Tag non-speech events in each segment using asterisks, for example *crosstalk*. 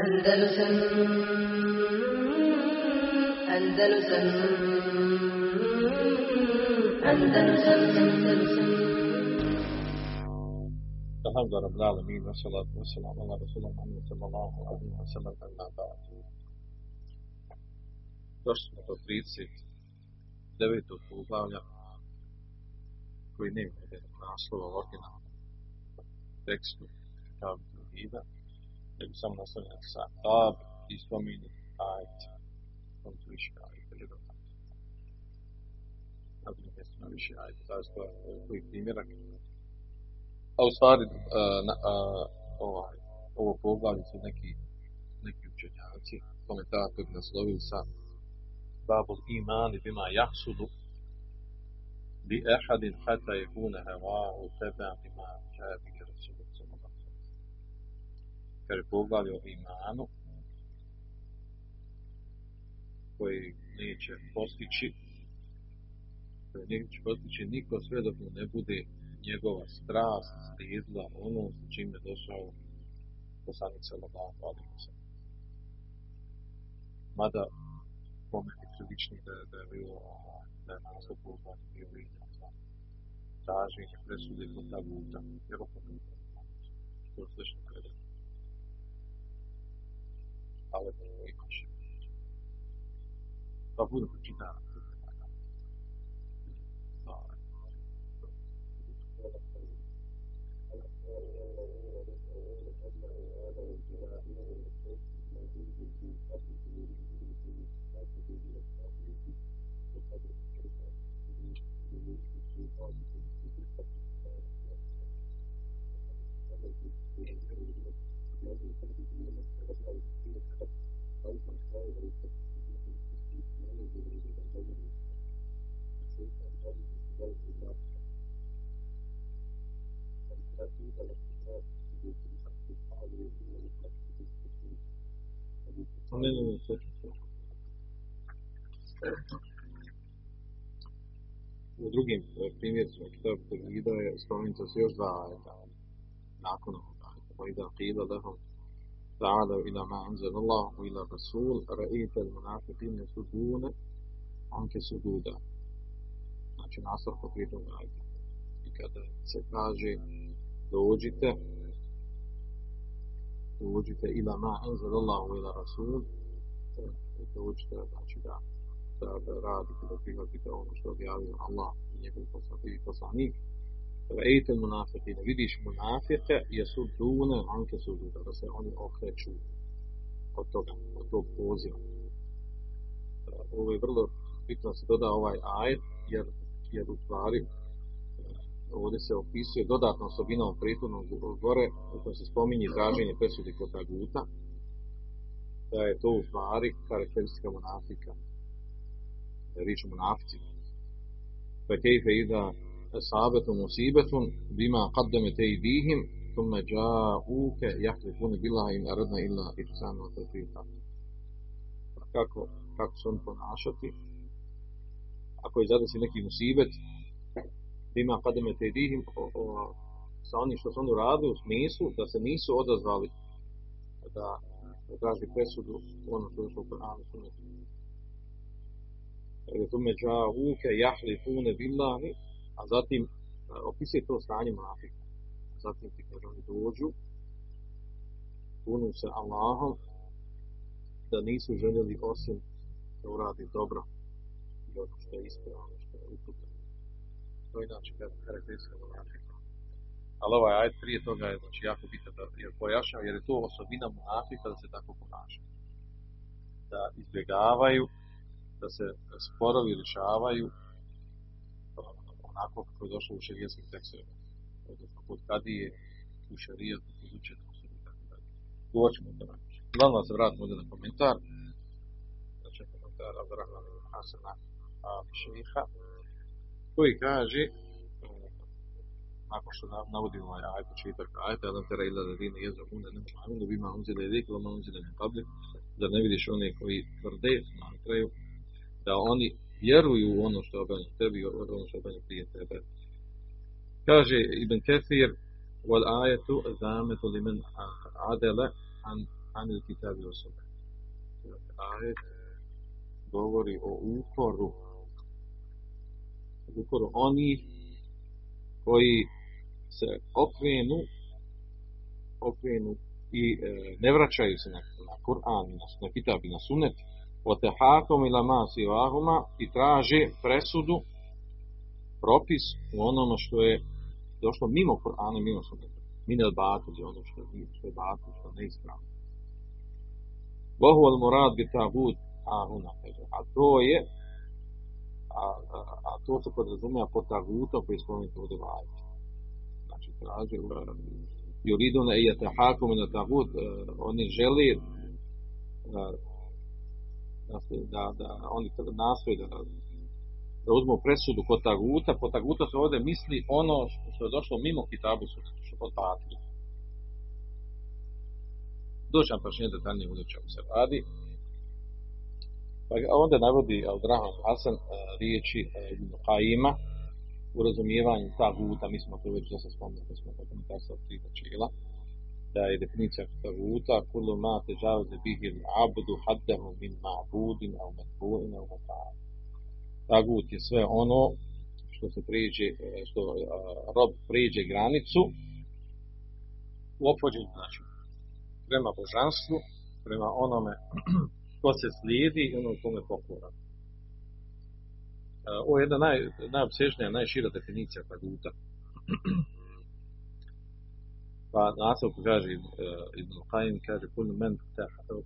Andalusam Andalusam Andalusam Andalusam الحمد لله رب العالمين والصلاة والسلام على رسول الله صلى الله عليه وسلم أما بعد Došli smo do 39. poglavlja koji nema jednog naslova u originalnom tekstu kao Tauhida, nego samo nastavljen sa Ab i spomini ajet, on tu više ajet ili do tako. Na drugim mjestima više ajet, zavisno koji primjerak. A u stvari, na, a, ovaj, ovo poglavlje su neki, neki učenjaci, komentatori naslovili sa babul imani bima jahsudu bi ehadin hata jekune hevahu tebe bima sallallahu Kaže poglavlje o imanu koji neće postići koji neće postići niko sve dok mu ne bude njegova strast slijedila ono sa čime je došao poslanik sallallahu alaihi. Mada pomeni prilični da, da je bilo da je naslov pozvani bio vidio za traženje presude kod taguta, jer je slično ali ne imaš pa budemo čitati Ne, drugim primjerima kitab Tevhida je spomenuto se još dva ajeta nakon ovoga ajeta. Qila lahum ta'ala ila ma anzal Allah wa ila Rasul ra'ita al-munafiqin yasuduna anke sududa. Znači nastav po prijednog ajeta. I kada se kaže dođite dođite ila ma anzal Allah ila Rasul dođite znači da da, radite, da prihvatite ono što objavio Allah njegov poslanik. Rejte munafike, da vidiš munafike, jesu dune, anke su da se oni okreću od toga, od tog poziva. Ovo je vrlo bitno se doda ovaj ajet, jer, jer u stvari ovdje se opisuje dodatna osobina u prethodnom gore, u kojem se spominje izraženje presudi kod taguta, da je to u stvari karakteristika munafika riječ o. Fa kejfe ida asabetum musibetum bima qaddamete idihim ثم جاءوك يحلفون بالله إن أردنا إلا إحسانا وتوفيقا kako, kako se on ponašati ako je zadesi neki musibet bima qadame tedihim sa onim što su oni uradili u smislu da se nisu odazvali da traži presudu ono što je u Koranu tume džavuke jahlifune billahi, a zatim opisuje to stanje munafika. Zatim ti kaže oni dođu, punu se Allahom, da nisu željeli osim da uradi dobro i ono što je ispravno, što je uputa. To je inače karakteristika munafika. Ali ovaj ajd prije toga je znači, jako bitan da jer pojašnjava, jer je to osobina munafika da se tako ponaša. Da izbjegavaju da se sporovi rješavaju onako kako je došlo u šarijetskim tekstovima. Odnosno, kod kadije u šarijatu izučeno osobi i tako dalje. Govorit ćemo o tome. Uglavnom se vratimo ovdje na komentar. Znači, komentar Abdurrahman Hasana Šeha, koji kaže nakon što navodimo ovaj ajet, početak ajeta, Alam tera ila ladine jezu une ne mu'aminu bima unzile ilik, lama unzile min qablik, da ne vidiš one koji tvrde na kraju da oni vjeruju u ono što je tebi i ono što je objavljeno prije tebe. Kaže Ibn Kathir, wal ajetu zametu limen adele an anil kitabi osobe. Ajet govori o uporu uporu oni koji se okrenu okrenu i e, ne vraćaju se na, na Kur'an, na, na kitab i na sunet, o tehakom ila masi vahuma i presudu, propis u onome što je došlo mimo Kur'ana mimo. Minel batil ono što je, što je batil, što je neispravno. Al murad bi tagut ahuna, kaže. A to je a, a, a to se podrazumija po taguta koji spomenuti ovdje vajti. Znači, traže yatahakumu na tagut, oni želi da, da, da oni nastoji da, da uzmu presudu kod taguta, po taguta se ovdje misli ono što je došlo mimo kitabu što od batli. Doći nam pašnje detaljnije u čemu se radi. Pa onda navodi Al-Drahman Hasan riječi Ibn Qajima, u razumijevanju taguta, mi smo to već dosta spomenuli, smo tako da je definicija taguta kullu ma težavze bihi abdu haddahu min ma'budin au medbu'in au mata'an. Tagut je sve ono što se prijeđe, što rob prijeđe granicu u opođenju, znači prema božanstvu, prema onome *clears throat* ko se slijedi i onome kome pokoran. Ovo je jedna naj, najobsežnija, najšira definicija taguta. *clears throat* فالعصر الحجاج آه، ابن القيم كاد كل من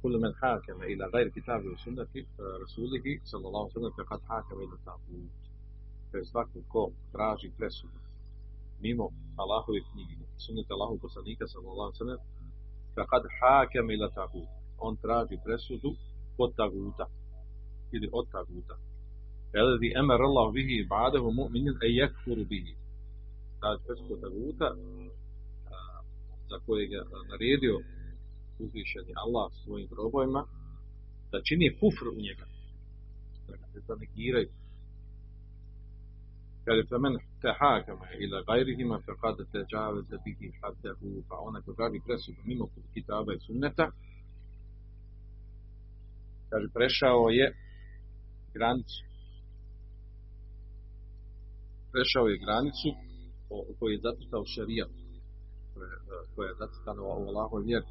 كل من حاكم إلى غير كتاب وسنة آه، رسوله صلى الله عليه وسلم فقد حاكم إلى التابوت. فزاك الكوم تراجي بلسو ميمو الله يكنيه سنة الله بسانيك صلى الله عليه وسلم فقد حاكم إلى التابوت. on تراجي presudu od taguta ili od taguta الذي أمر الله به بعده مؤمن أن يكفر به. تاج presudu taguta za kojeg je naredio uzvišeni Allah svojim robojima da čini kufr u njega. Da ga se kaže femen tehakama ila gajrihima fekad teđaveze bihi haddehu pa ona ko pravi presudu mimo kitaba i sunneta kaže prešao je granicu. Prešao je granicu koju je zacrtao šarijat, koja je zacrtana u Allahoj vjeri.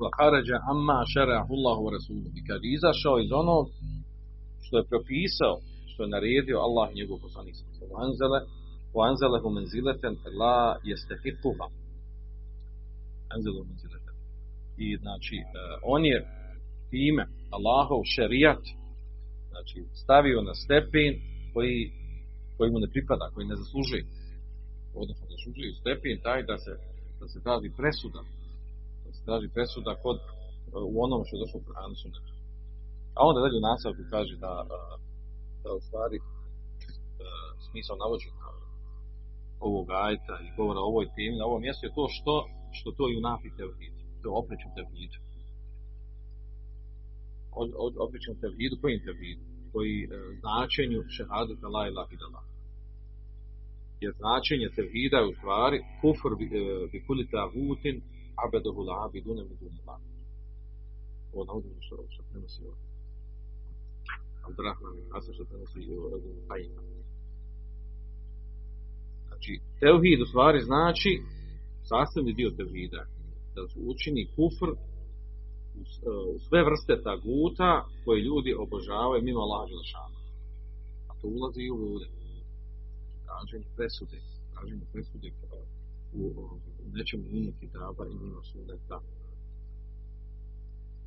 Va harađa amma šara'ahu Allahu wa rasuluhu. Kad izašao iz ono što je propisao, što je naredio Allah i njegov poslanik. Wa anzala wa anzalahu manzilatan la yastahiquha. Anzalahu manzilatan. I znači on je time Allahov šerijat znači stavio na stepen koji koji mu ne pripada, koji ne zaslužuje. Odnosno, zaslužuje stepen taj da se, da se traži presuda. Da se traži presuda kod, u onom što je došlo u Koranu. A onda dalje u nastavku kaže da, da u stvari smisao navođenja ovog ajta i govora o ovoj temi na ovom mjestu je to što, što to i u nafi tevhidu. To je opreću tevhidu. Opreću tevhidu, kojim tevhidu? koji e, značenju šehadeta la ilaha. Jer značenje tevhida je u stvari kufr bi, e, kuli tagutin abedohu la abidune mi dunila. Ovo navodim što, što prenosi ovdje. Abdurrahman Asa što prenosi i Hajima. Znači, tevhid u stvari znači sastavni dio tevhida. Da se učini kufr u sve vrste taguta koje ljudi obožavaju mimo Allaha Đelešana. A to ulazi i u ljude. Traženje presude. Traženje presude u, u nečemu mimo kitaba i mimo suneta.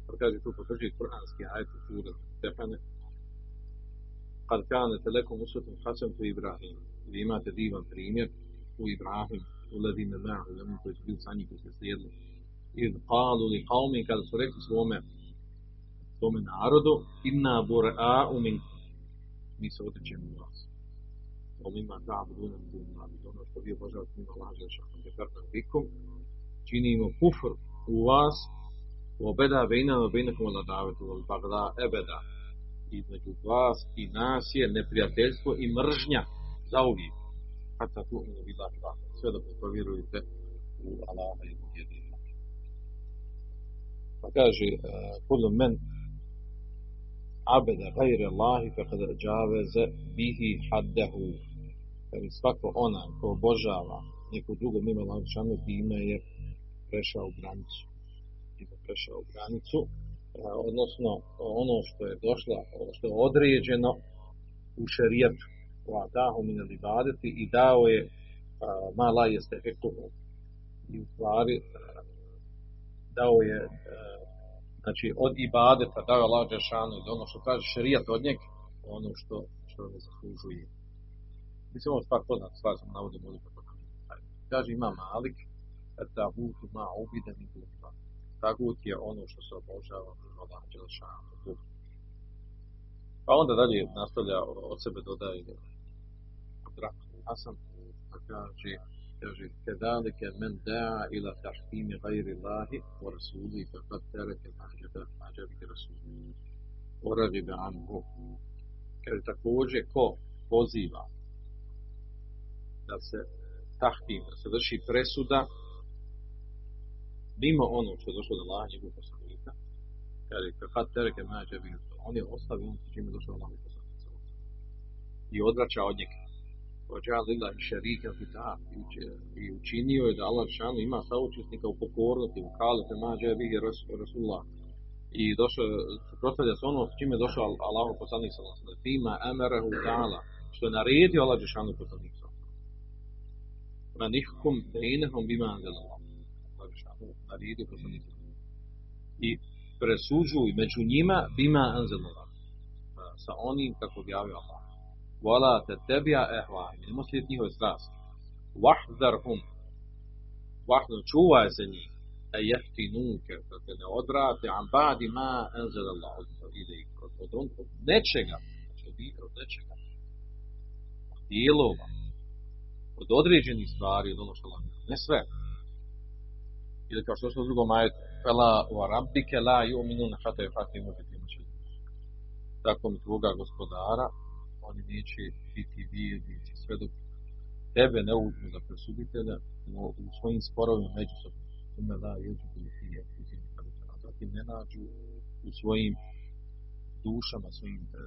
Pa kaže tu potvrđuje kuranski ajet u sura Tefane. Kad kanete lekom usvetom hasem tu Ibrahim. Vi imate divan primjer u Ibrahim, u ledine ma'u, u koji su bili sa njih koji se slijedili iz qalu li qaumi kada su rekli svome svome narodu inna bura'u min mi se odrećemo vas o mima ta'buduna min dunillahi ono što vi obožavate mimo Allaha dželle šanu bikum činimo kufr u vas u obeda bejna wa bejnakum la davetu wal bagda ebeda. Između vas i nas je neprijateljstvo i mržnja za uvijek. Hatta tu'minu billahi sve da povjerujete u Allaha i u jedinu Pa kaže, e, kullu men abeda gajre Allahi fe džaveze bihi haddehu. Kaže, svako onaj ko obožava neko drugo mimo Allahšanu time je prešao granicu. Time prešao granicu, e, odnosno ono što je došlo, što je određeno u šerijetu. Wa dahu min ibadeti i dao je ma la jeste efektuhu. I u stvari dao je znači od ibadeta dao je Allah i ono što kaže šerijat od njeg ono što, što ne zaslužuje. Mislim, ovo stvar poznat, stvar sam navodim ovdje kako nam Kaže ima Malik, tagut ma ubide mi duhma. Tagut je ono što se obožava od Allah Đešanu. Pa onda dalje nastavlja od sebe dodaje Abdurrahman Hasan, pa kaže, kaže, kedalike men da'a ila tahtimi gajri Allahi wa rasuli fa kad tereke mađebe, mađebe rasuli. Oragibe anhu. Kaže, također, ko poziva da se tahtim, da se vrši presuda mimo ono što je došlo do Allaha njegovog poslanika, kaže, kad tereke mađebe on je ostavio ono čime je došao Allaha poslanika. I odvraća od njega Ođa lila i šerika i učinio je da Allah šanu ima saučesnika u pokornosti, u kalu te mađe bih je Rasulullah. I došao, suprotstavlja se ono s čime je došao Allahu poslanik sa nas. Fima emerahu ta'ala, što je naredio Allah šanu poslanik sa nas. Ma nihkum bejnehom bima anzela Allah. Allah šanu naredio poslanik sa I presuđuj među njima bima anzela Allah. Sa onim kako objavio Allah. ولا تتبع أهواءهم ne može slijediti njihove strasti واحذرهم واحذر čuvaj se njih a jeftinuke da te ne odvrate an badi ma anzal Allah od, od, od, od nečega znači od nečega dijelova od određenih stvari od ono što Allah ne sve. Ili kao što smo u drugom ajetu fela wa rabbike la yu'minun hatta yuhatimu fi tako mi tvoga gospodara oni neće biti vjernici. Sve dok tebe ne uzmu za presuditelja no, u svojim sporovima međusobno. Ume da jeđu bili fije, zatim ne nađu u svojim dušama, svojim e,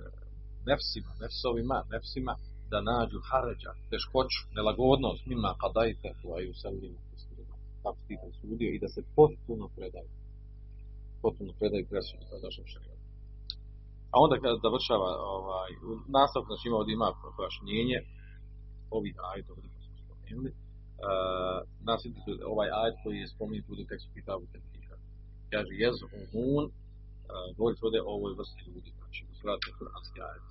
nefsima, nefsovima, nefsima, da nađu haređa, teškoću, nelagodnost, mima kadajte, koja je u selima, kako ti presudio, i da se potpuno predaju. Potpuno predaju presudu sa našem. A onda kada završava ovaj, nastavak, znači ima ovdje ima pojašnjenje ovih ajta, ovdje smo spomenuli, uh, ovaj ajet koji je spomenut u tekstu Kitabu Tefika. Kaže, jez umun, uh, govori se ovdje o ovoj vrsti ljudi, znači, u svrati kuranski ajet.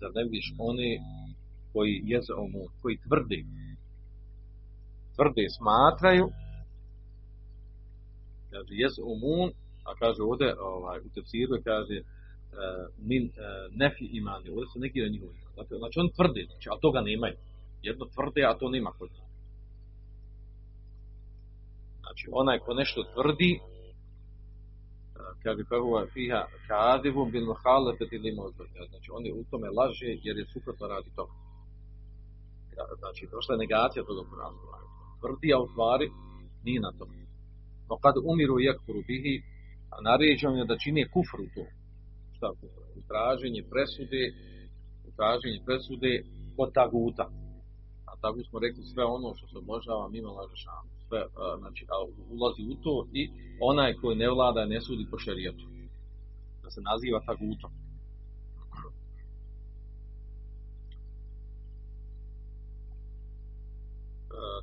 Zar ne vidiš oni koji jez umun, koji tvrde, tvrde smatraju, kaže, jez umun, a kaže ovdje, ovaj, u tefsiru kaže, uh, min uh, nefi imani, ovdje se negira njihov iman. Znači, znači on tvrdi, znači, a toga nemaju. Jedno tvrde, a to nema kod njih. Znači, onaj ko nešto tvrdi, uh, kaže kako je fiha kadivum bil muhalefeti lima Znači, on je u tome laže jer je suprotno radi to. Znači, došla je negacija toga Kur'anskog Tvrdi, a u stvari nije na to. No kad umiru jekfuru bihi, naređeno je da čini kufru to šta u traženje presude traženje presude od taguta. A tagut smo rekli sve ono što se obožava mimo lažešanu sve, znači, a ulazi u to i onaj koji ne vlada ne sudi po šerijetu. Da se naziva tagutom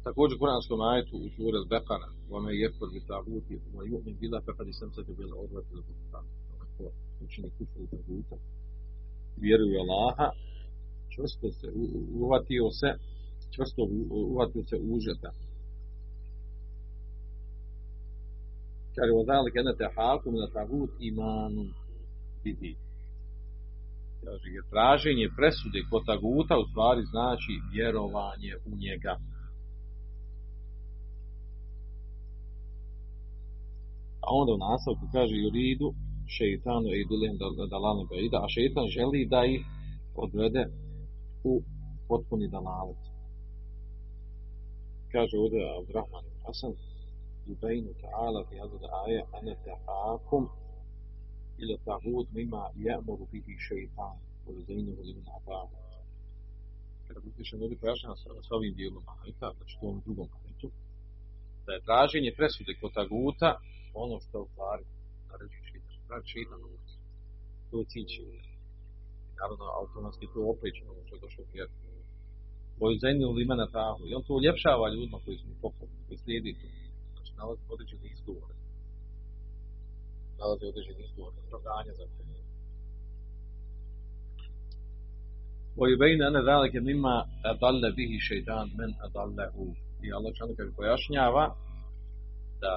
također u kuranskom ajetu u suri Al-Beqara وَمَا يَكْفُرْ بِتَعْبُوتِ وَيُؤْمِنْ بِلَا فَقَدِ سَمْسَكَ بِالْعُرْوَةِ الْوُثْقَى učini kufru taguta, vjeruje Allaha, čvrsto se uvatio se, čvrsto uvatio se užeta. Kaže, odali kada te hakum na tagut imanu vidi. Kaže, jer traženje presude kod taguta u stvari znači vjerovanje u njega. A onda u nastavku kaže, juridu, šeitanu i dulim dalalim beida, a šeitan želi da ih odvede u potpuni dalalet. Kaže ovdje Abdurrahman Hasan, يبين تعالى في هذه الآية أن التحاكم إلى الطاغوت مما يأمر به الشيطان ويزينه لمن أطاعه kada bi više ovdje pojašnjava sa, sa ovim dijelom ajta, znači to ovom drugom ajetu, da je traženje presude kod taguta ono što je u stvari naređuje šitan. Pravi šitan u To je cilj šitan. Naravno, automatski to opreće ono što je došlo u vjeru. Boju zemlju limena tahu. I on to uljepšava ljudima koji su mu pokorni, koji slijedi to. Znači, nalazi određene izgovore. Nalazi određene izgovore, opravdanja za to. ويبين أن ذلك مما أضل به شيطان من أضله i Allah čanu kaže pojašnjava da,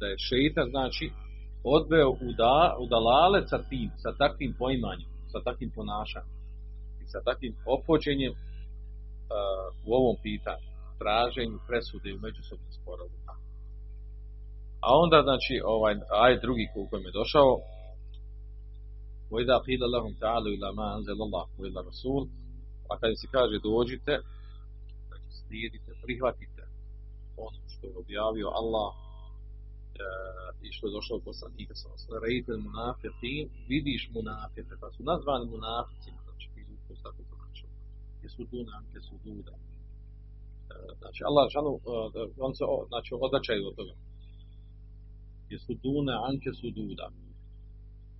da je šeitan znači odveo u, da, u dalale sa tim, sa takvim poimanjem, sa takvim ponašanjem i sa takvim opođenjem uh, u ovom pitanju, traženju presude u međusobnim sporovima. A onda, znači, ovaj aj drugi u kojem je došao, وَإِذَا قِيلَ لَهُمْ تَعَالُوا إِلَى مَا أَنزَلَ اللَّهُ وَإِلَى رَسُولُ A kada se kaže dođite, znači slijedite, prihvatite ono što je objavio Allah e, i što je došao poslanika sa osnovom. Rejte munafiqin, vidiš munafiqe, pa su nazvani munaficima, znači su tako ponašali. Je su duna, anke su duda. E, znači Allah, žanu, e, on se znači, odlačaju od toga. Je su duna, anke su duda.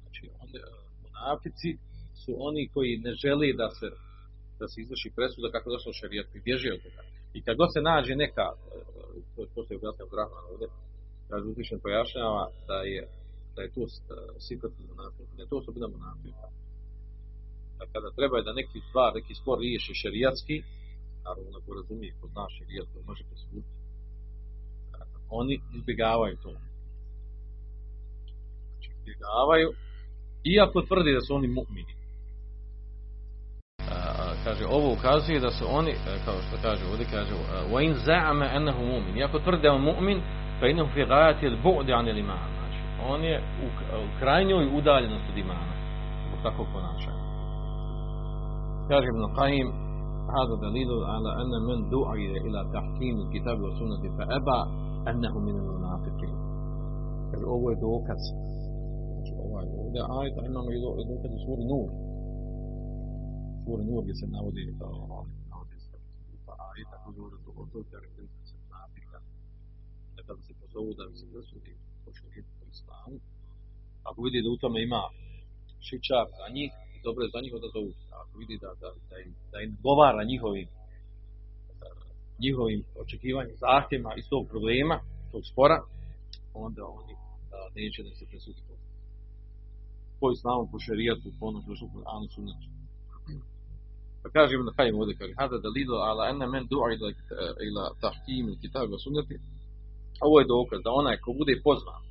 Znači, on, munafici su oni koji ne žele da se da se izvrši presuda kako došlo šerijat i bježe od toga. I kad god se nađe neka, to je postoje objasnio Brahman ovdje, kaže uzvišen pojašnjava da je da je to sifat monafika, da je to osobina monafika. Da kada treba da neki stvar, neki spor riješi šerijatski, naravno ko razumije, ko zna šerijat, ko može presuditi, oni izbjegavaju to. Znači, izbjegavaju, iako tvrdi da su oni mu'mini kaže ovo ukazuje da su oni kao što kaže ovdje kaže in za'ama annahu mu'min iako da je mu'min fi ghayati al-bu'd 'an al-iman znači on je u, u krajnjoj udaljenosti od imana zbog takvog ponašanja kaže Ibn Qayyim هذا دليل على أن من دعي إلى تحكيم الكتاب والسنة فأبى أنه من المنافقين. Kaže, ovo je dokaz. Znači, ovaj ovdje ajet, imamo i dokaz u suri Nur. Suri Nur gdje se navodi navodi se pa ajet, tako govori o. Da pozovu da bi se presudi po šarijetu po islamu, ako vidi da u tome ima šičar za njih, dobro je za njih da zovu. Ako vidi da, da, da, im, da im govara njihovim njihovim očekivanjem, zahtjevima iz tog problema, tog spora, onda oni da, neće da se presudi po, po islamu, po šarijatu, po ono što po anu sunnetu. Pa kažem na kaj ovdje, kaže, hada dalilu ala ena men du'a ila, ila tahkim il wa sunnati, ovo je dokaz da onaj ko bude pozvan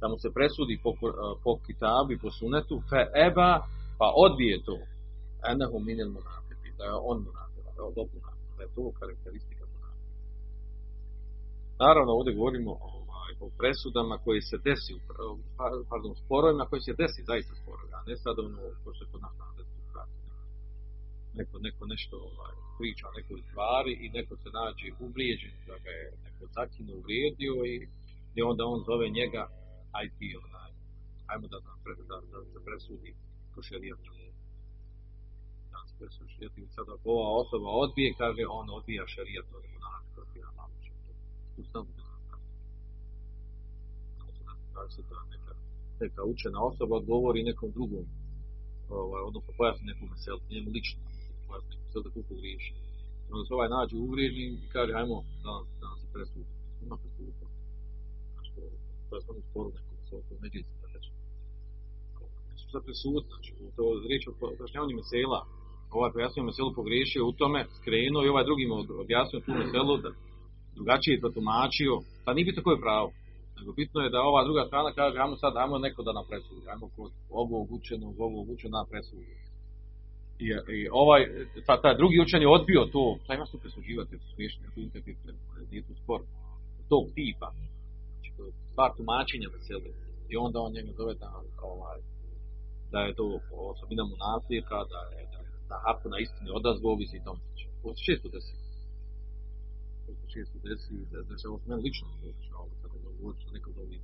da mu se presudi po, po kitabu i po sunnetu, fe eba, pa odbije to, enahu minil munafiti, da je on munafiti, da je munafiti, da je to karakteristika munafiti. Naravno, ovdje govorimo ovaj, o presudama koje se desi, pardon, sporovima koji se desi zaista sporovi, a ne sad ono ko se kod nas neko, neko nešto ovaj, priča o nekoj stvari i neko se nađe uvrijeđen, da ga je neko zakino uvrijedio i, i onda on zove njega, aj ti, onaj, ajmo da, da, da, da se presudi po šerijatu. Da se presudi sad ako ova osoba odbije, kaže on odbija šerijatu, on onako, odbija malo šerijatu. Tu samo se da neka, neka učena osoba odgovori nekom drugom, ovaj, odnosno pojasni nekom meselu, njemu lično sad da kuku griješi. Onda se ovaj nađe uvriježen i kaže, hajmo da, da nam se presudi. Ima presudi. Znači, to je samo sporu neko se oko međice da reći. Znači, sad presud, znači, to je riječ o pojašnjavanju mesela. Ovaj pojasnio meselu pogriješio u tome, skrenuo i ovaj drugi mu objasnio tu meselu da drugačije je to tumačio. Pa nije bitno koje je pravo. Nego bitno je da ova druga strana kaže, ajmo sad, ajmo neko da nam presudi. Ajmo kod ovog učenog, ovog učenog nam presudi i, i ovaj, ta, taj drugi učen je odbio to, šta ima su presuđivati, to interpretuje, nije to spor, tog tipa, znači to je stvar tumačenja veseli, i onda on njega zove da, ovaj, da je to osobina munafika, da je da, da hapu na istini odazvu ovisi i tom. To se često desi. to se često desi, da, da se ovo meni lično dešavalo, tako da uoči nekog od ovih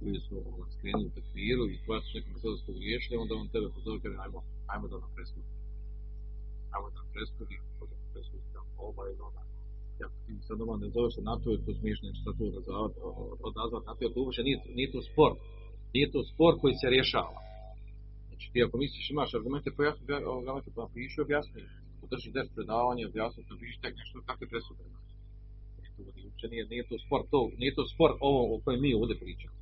koji su ono, skrenuli u tekfiru i koja su nekom sada pogriješili, onda on tebe pozove kaže ajmo, ajmo da nam presudi. Ajmo da nam presudi, da nam presudi kao oba ili ona. Ja, ti sad doma ne zoveš se na to, je to smiješno, neće sad to odazvat na to, jer to uopće nije, nije to spor. Nije to spor koji se rješava. Znači ti ako misliš imaš argumente, pojasni, argumente pa piši, objasni. Podrži des predavanje, objasni, pa piši tek nešto kakve presude. Uopće nije, nije to spor, to, nije to spor ovo o kojem mi ovdje pričamo.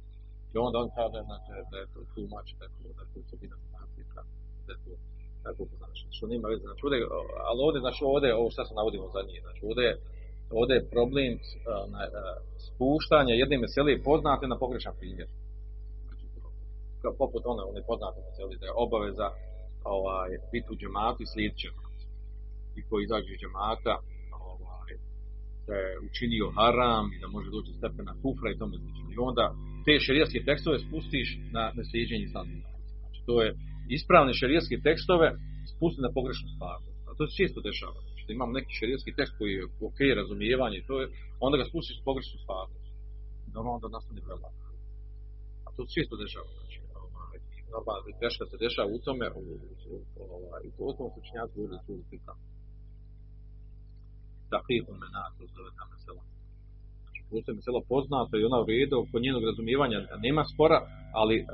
I onda on kaže znači, da je to tumač, da je to, da je to osobina Afrika, da je to znači, što nema veze. Znači, ovdje, ali ovdje, znači, ovdje, ovo što se navodimo za njih, znači, ovdje, ovdje je problem na, spuštanja jedne mesele poznate na pogrešan primjer. Znači, kao poput one, one poznate mesele, da je obaveza ovaj, biti u džematu i džematu. I ko izađe iz džemata, ovaj, da je učinio haram i da može doći do stepena kufra i tome slično. I onda te šerijaske tekstove spustiš na neslijeđenje islamskih Znači, to je ispravne šerijaske tekstove spusti na pogrešnu stvarnost. A to se često dešava. Znači, da imam neki šerijaski tekst koji je ok, razumijevanje, to je, onda ga spustiš na pogrešnu stvarnost. Normalno onda nastane prelak. A to se često dešava. Znači, ovaj, normalno, greška se dešava u tome, u, u, ovaj, u, u. Dakle, on me na to zove ta mesela postoje mesela poznata i ona u redu, oko njenog razumijevanja nema spora, ali, e,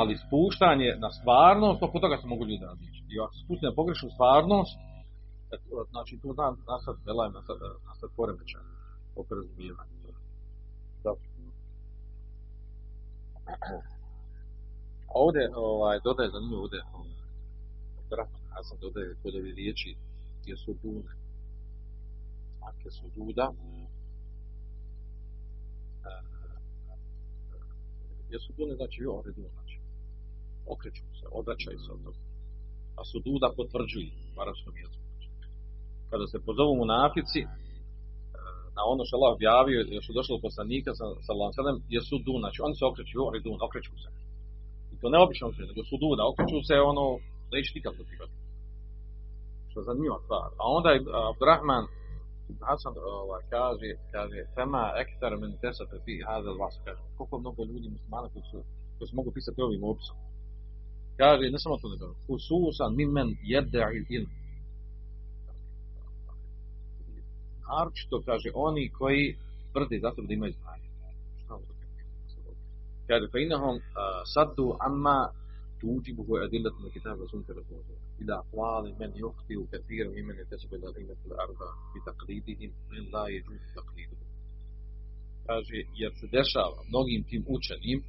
ali spuštanje na stvarnost, oko toga se mogu ljudi različiti. I ako se spusti na pogrešnu stvarnost, znači tu zna nasad velajem, nasad, nasad poremeća oko razumijevanja. A ovdje, ovaj, dodaje zanimljivo ovdje, ja sam dodaje kod ove riječi, gdje su dune,ake su duda, jer su dune znači jo redu znači okreću se, odvraćaju se od toga. A su duda potvrđuju u arapskom jeziku. Kada se pozovu munafici na ono što Allah objavio, jer su došli do poslanika sa alejhi je su du, znači oni se okreću, jo redu, okreću se. I to ne obično se, nego su duda, okreću se ono neće nikad prihvatiti. Što je zanimljiva stvar. A onda je Abdurrahman Hasan ovaj, kaže, kaže, fema ektar men tesate fi hazel vas, kaže, koliko mnogo ljudi muslimana koji su, koji su mogu pisati ovim opisom. Kaže, ne samo to nego, ususan min men jedda'i ilm. Naročito, kaže, oni koji tvrde zato da imaju znanje. Kaže, fa inahum saddu amma tuđibuhu adilat na kitabu sunte rasulullah. إلى أقوال من يخطئ كثير ممن ينتسب إلى الأئمة الأربعة بتقليدهم من لا يجوز تقليده. Kaže, jer se dešava mnogim tim učenim,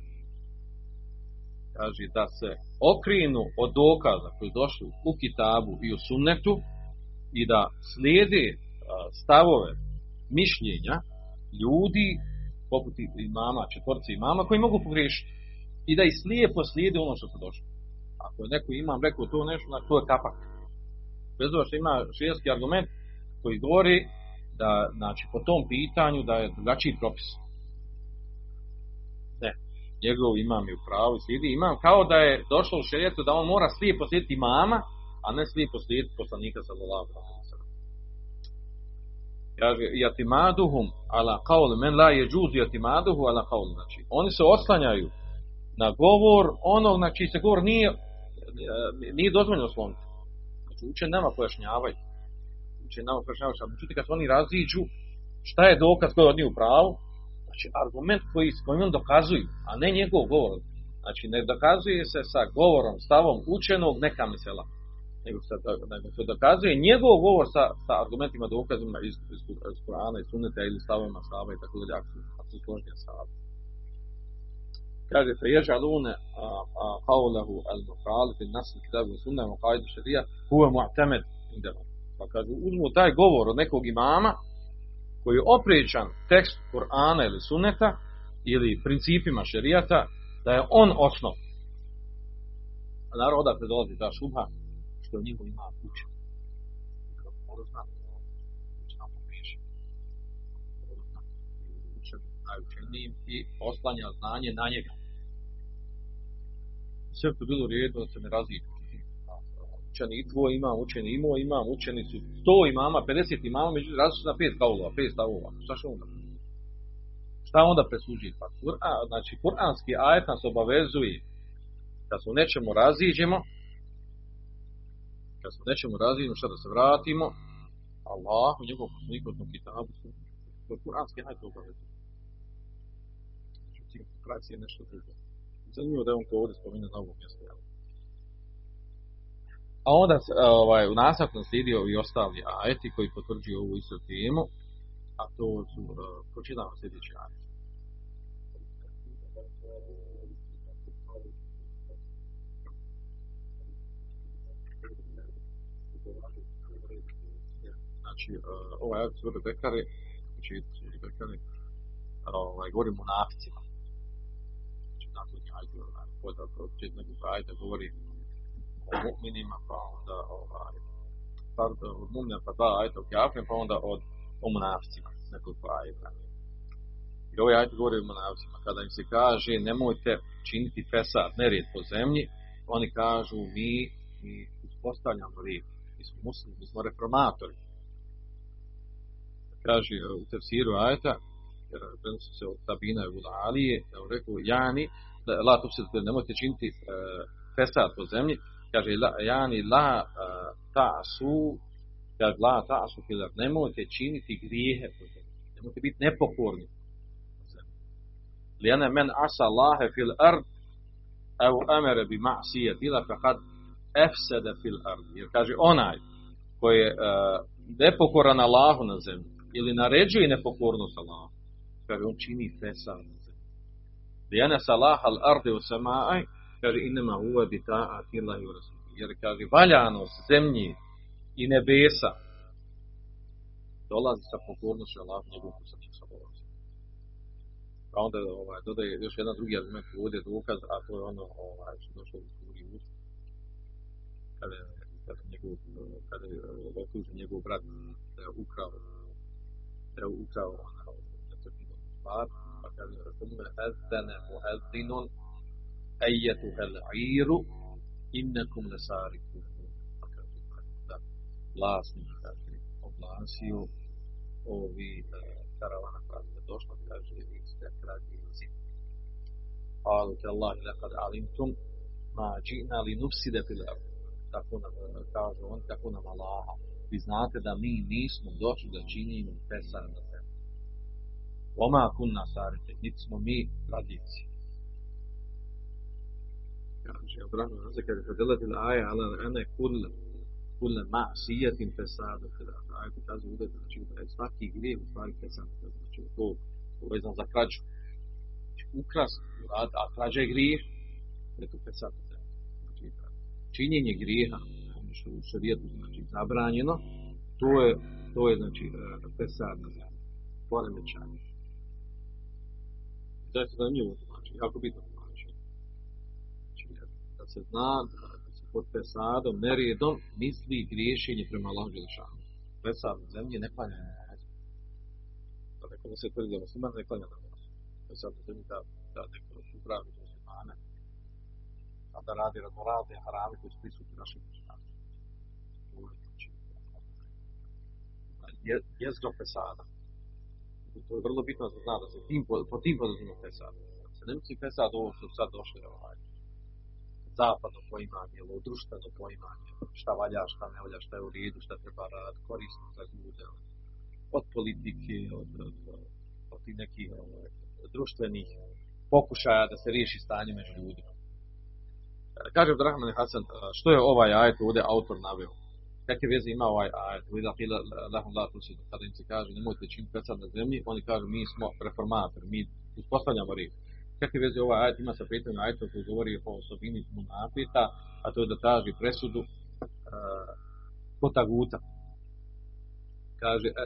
kaže, da se okrinu od dokaza koji došli u kitabu i u sunnetu i da slijede stavove mišljenja ljudi poput imama, četvorci imama koji mogu pogriješiti i da i slijepo slijede ono što su došli. Ako je neko imam rekao to nešto, znači to je kapak. Bez što ima šijenski argument koji govori da, znači, po tom pitanju da je drugačiji propis. Ne. Njegov imam je u pravu i slijedi imam kao da je došlo u šerijetu da on mora slijepo slijediti mama, a ne slijepo slijediti poslanika sellem. Kaže yatimaduhum ala qawl men la yajuz yatimaduhu ala qawl znači oni se oslanjaju na govor onog na čiji se govor nije nije dozvoljeno osloniti. Znači, uče nama pojašnjavaju. Uče nama. Sad, međutim, kad se oni raziđu, šta je dokaz koji je od njih u pravu? Znači, argument koji, s kojim on dokazuju, a ne njegov govor. Znači, ne dokazuje se sa govorom, stavom učenog neka mesela. Nego se, nego se dokazuje njegov govor sa, sa argumentima, dokazima iz, iz, iz Korana i ili stavovima Saba i tako dalje, ako su, složnije Saba kaže fe ježalune qawlahu al-mukhalif nas kitab wa sunna wa qaid sharia huwa mu'tamad indama pa kaže uzmu taj govor od nekog imama koji je oprečan tekst Kur'ana ili sunneta ili principima šerijata da je on osnov. A naravno ta šubha što u njemu ima kuća najučenijim i oslanja znanje na njega. Sve to bilo u da se ne razliku učeni tvoj imam, učeni i moj imam, učeni su 100 imama, 50 imama, međutim različite na pet kaulova, pet stavova. Šta će onda? Šta onda presuđuje? Pa Kur'an, znači kuranski ajet nas obavezuje da se u nečemu raziđemo, kad se u nečemu raziđemo, šta da se vratimo, Allah u njegovom poslaniku kitabu to je kuranski ajet obavezuje. Praksi je nešto drugo. Zanimljivo da je on to ovdje spominje na ovom mjestu. A onda ovaj, u nastavku slijedio i ostali ajeti koji potvrđuju ovu istu temu, a to su, uh, pročitamo sljedeći ajet. Znači, uh, ovaj ajet sura Bekare, znači, Bekare, ovaj, govorimo o naficima. Ajet, podato, nekog ajeta govori o mu'minima, pa onda ovaj, pardon, od mu'mina pa dva ajeta o kafirima, pa onda od o munaficima, nekoliko ajeta. I ovaj ajet govori o munaficima. Kada im se kaže nemojte činiti fesad, nered po zemlji, oni kažu mi, mi uspostavljamo red. Mi smo muslimi, mi smo reformatori. Kaže u tefsiru ajeta, jer prenosi se od Tabina i Alije, da on rekao, jani, da, la tu se nemojte činiti uh, fesad po zemlji, kaže la, jani la uh, ta'su kaže la ta'su fil nemojte činiti grijehe po zemlji. Nemojte biti nepokorni lijana men asa Allahe fil ard au amere bi ma'sijat ila faqad efsede fil ard. Jer kaže onaj koji je uh, nepokoran Allahu na zemlji ili naređuje nepokornost Allahu kaže on čini fesad. zemlji lijana salah al ardi u sama'aj kaže inema bi Allahi wa rasuli. Jer kaže valjanost zemlji i nebesa dolazi sa pokornošću Allah njegovom poslaniku sa Pa onda ovaj, dodaje još jedan drugi argument ovdje dokaz, a to je ono ovaj, što došlo u suri Uz. Kada je kada njegov, kada je optužen njegov brat da je ukrao da je ukrao ono, necrpinu stvar, pa kaže, ثم أذن مؤذن أيتها العير إنكم لسارقون da vlasnik kaže oglasio ovi karavana koja ste došla kaže vi ste kradljivci قالوا تالله لقد علمتم ما جئنا لنفسد في الأرض tako nam kaže on tako nam Allaha vi znate da mi nismo došli da činimo pesar na zemlji Oma kunna sarite, niti smo mi kradljivci kaže Abraham Hazek kaže fadelat il aja ala ene kul kul ma'sijatin fesadu kada aja kaže ovdje znači da je svaki grijeh u stvari fesad. Znači to povezan za krađu. Znači ukras a, a krađa je grijeh je to fesad. Znači činjenje grijeha ono što u šarijetu znači zabranjeno to je to je znači fesad poremećanje da to zanimljivo znači jako bitno se zna da se pod pesadom, neredom, misli griješenje prema Allahu Đelešanu. Pesad na zemlji ne klanja namaz. Pa neko se tvrdi da musliman ne klanja namaz. Pesad na zemlji da, da neko upravi muslimane, a da radi raznorazne harame koji su prisutni našim muslimanima. Je, jezgro pesada. To je vrlo bitno da zna da se tim, po, tim podrazumima pesada. Se ne misli pesad ovo što sad došli ovaj, zapadno poimanje, ovo društveno poimanje, šta valja, šta ne valja, šta je u redu, šta treba rad, korisno za ljude, od politike, od, od, od tih nekih ovaj, društvenih pokušaja da se riješi stanje među ljudima. Kaže Abdurrahman Hasan, što je ovaj ajet ovdje autor naveo? Kakve veze ima ovaj ajet? Vida fila lahum la tusidu. Kada im se kaže nemojte činiti pesad na zemlji, oni kažu mi smo reformatori, mi uspostavljamo red kakve veze ovaj ajet ima sa prethodnim ajetom koji govori o osobini munafita, a to je da traži presudu uh, kod taguta. Kaže, uh,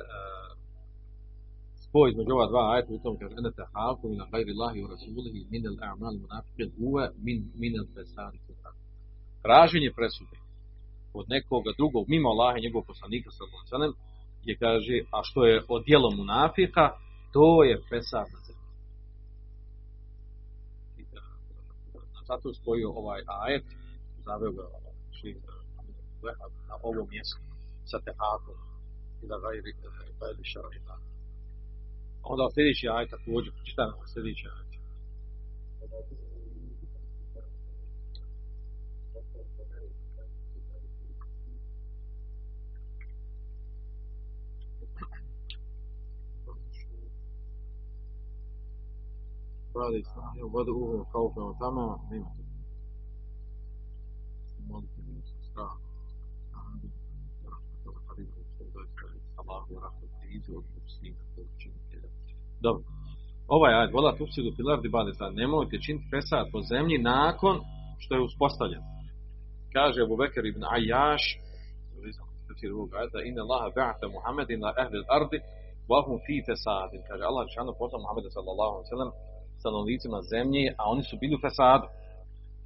spoj između ova dva ajeta u tom kaže, ene te hafu min gajri Allahi u rasulihi min al a'mal munafike uve min, min al fesari Traženje presude od nekoga drugog, mimo Allaha i njegovog poslanika sallallahu je kaže, a što je od dijelo munafika, to je fesad na zemlji. zato spojio ovaj ajet, zaveo ga na ovom mjestu sa tehakom ila gajri, gajri šarajna. Onda sljedeći aj također, čitam sljedeći radi stanje u vadu uvom kao prema tamo, nema to. Molite mi se strah. Dobro. Ovaj ajd, vola tufsidu pilar dibadisa, nemojte činiti pesad po zemlji nakon što je uspostavljen. Kaže Abu Bekir ibn Ayyash, znači tefsir ovog ajeta inna Allaha ba'atha Muhammedin la ahli al-ardi wa hum fi fasadin. Kaže Allah dželle ono poslao Muhameda sallallahu alejhi ve sellem stanovnicima zemlje, a oni su bili u fesadu.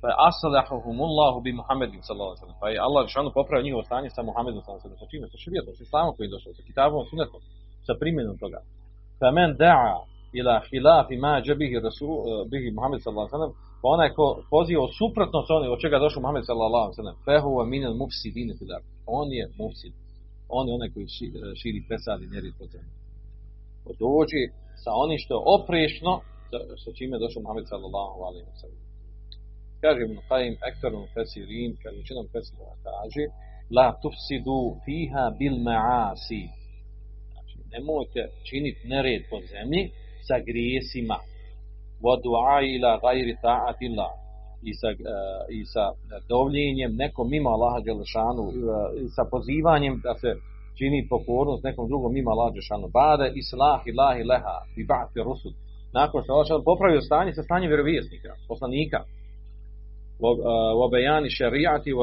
Je asalahumullahu bi Muhammedin sallallahu alaihi sallam. Pa je Allah šano popravio njihovo stanje sa Muhammedom sallallahu alaihi sallam. Sa čime? Sa širijetom, sa islamom koji je došao, sa kitabom, sunetom, sa primjenom toga. Fa men da'a ila hilafi ma jabihi rasul bihi Muhammed sallallahu alaihi sallam. Pa onaj ko poziva suprotno sa onim od čega došao Muhammed sallallahu alaihi sallam. Fa huwa min al mufsidin fil ard. On je mufsid. On je onaj koji širi fesad i nerid po zemlji. Dođi sa onim što je oprešno sa čime došao Muhammed sallallahu alaihi wa sallam. Kaže Ibn Qayyim, ektarun fesirin, kaže većinom fesira kaže, la tufsidu fiha bil ma'asi. Znači, nemojte činiti nered po zemlji sa grijesima. Wa du'a ila gajri ta'atillah. I sa, uh, I sa dovljenjem nekom mimo Allaha Đelešanu, uh, i sa pozivanjem da se čini pokornost nekom drugom mimo Allaha Đelešanu. Bade islah ilahi leha, i ba'ti rusul nakon što Allah popravio stanje sa stanjem vjerovjesnika, poslanika, u obejani šerijati u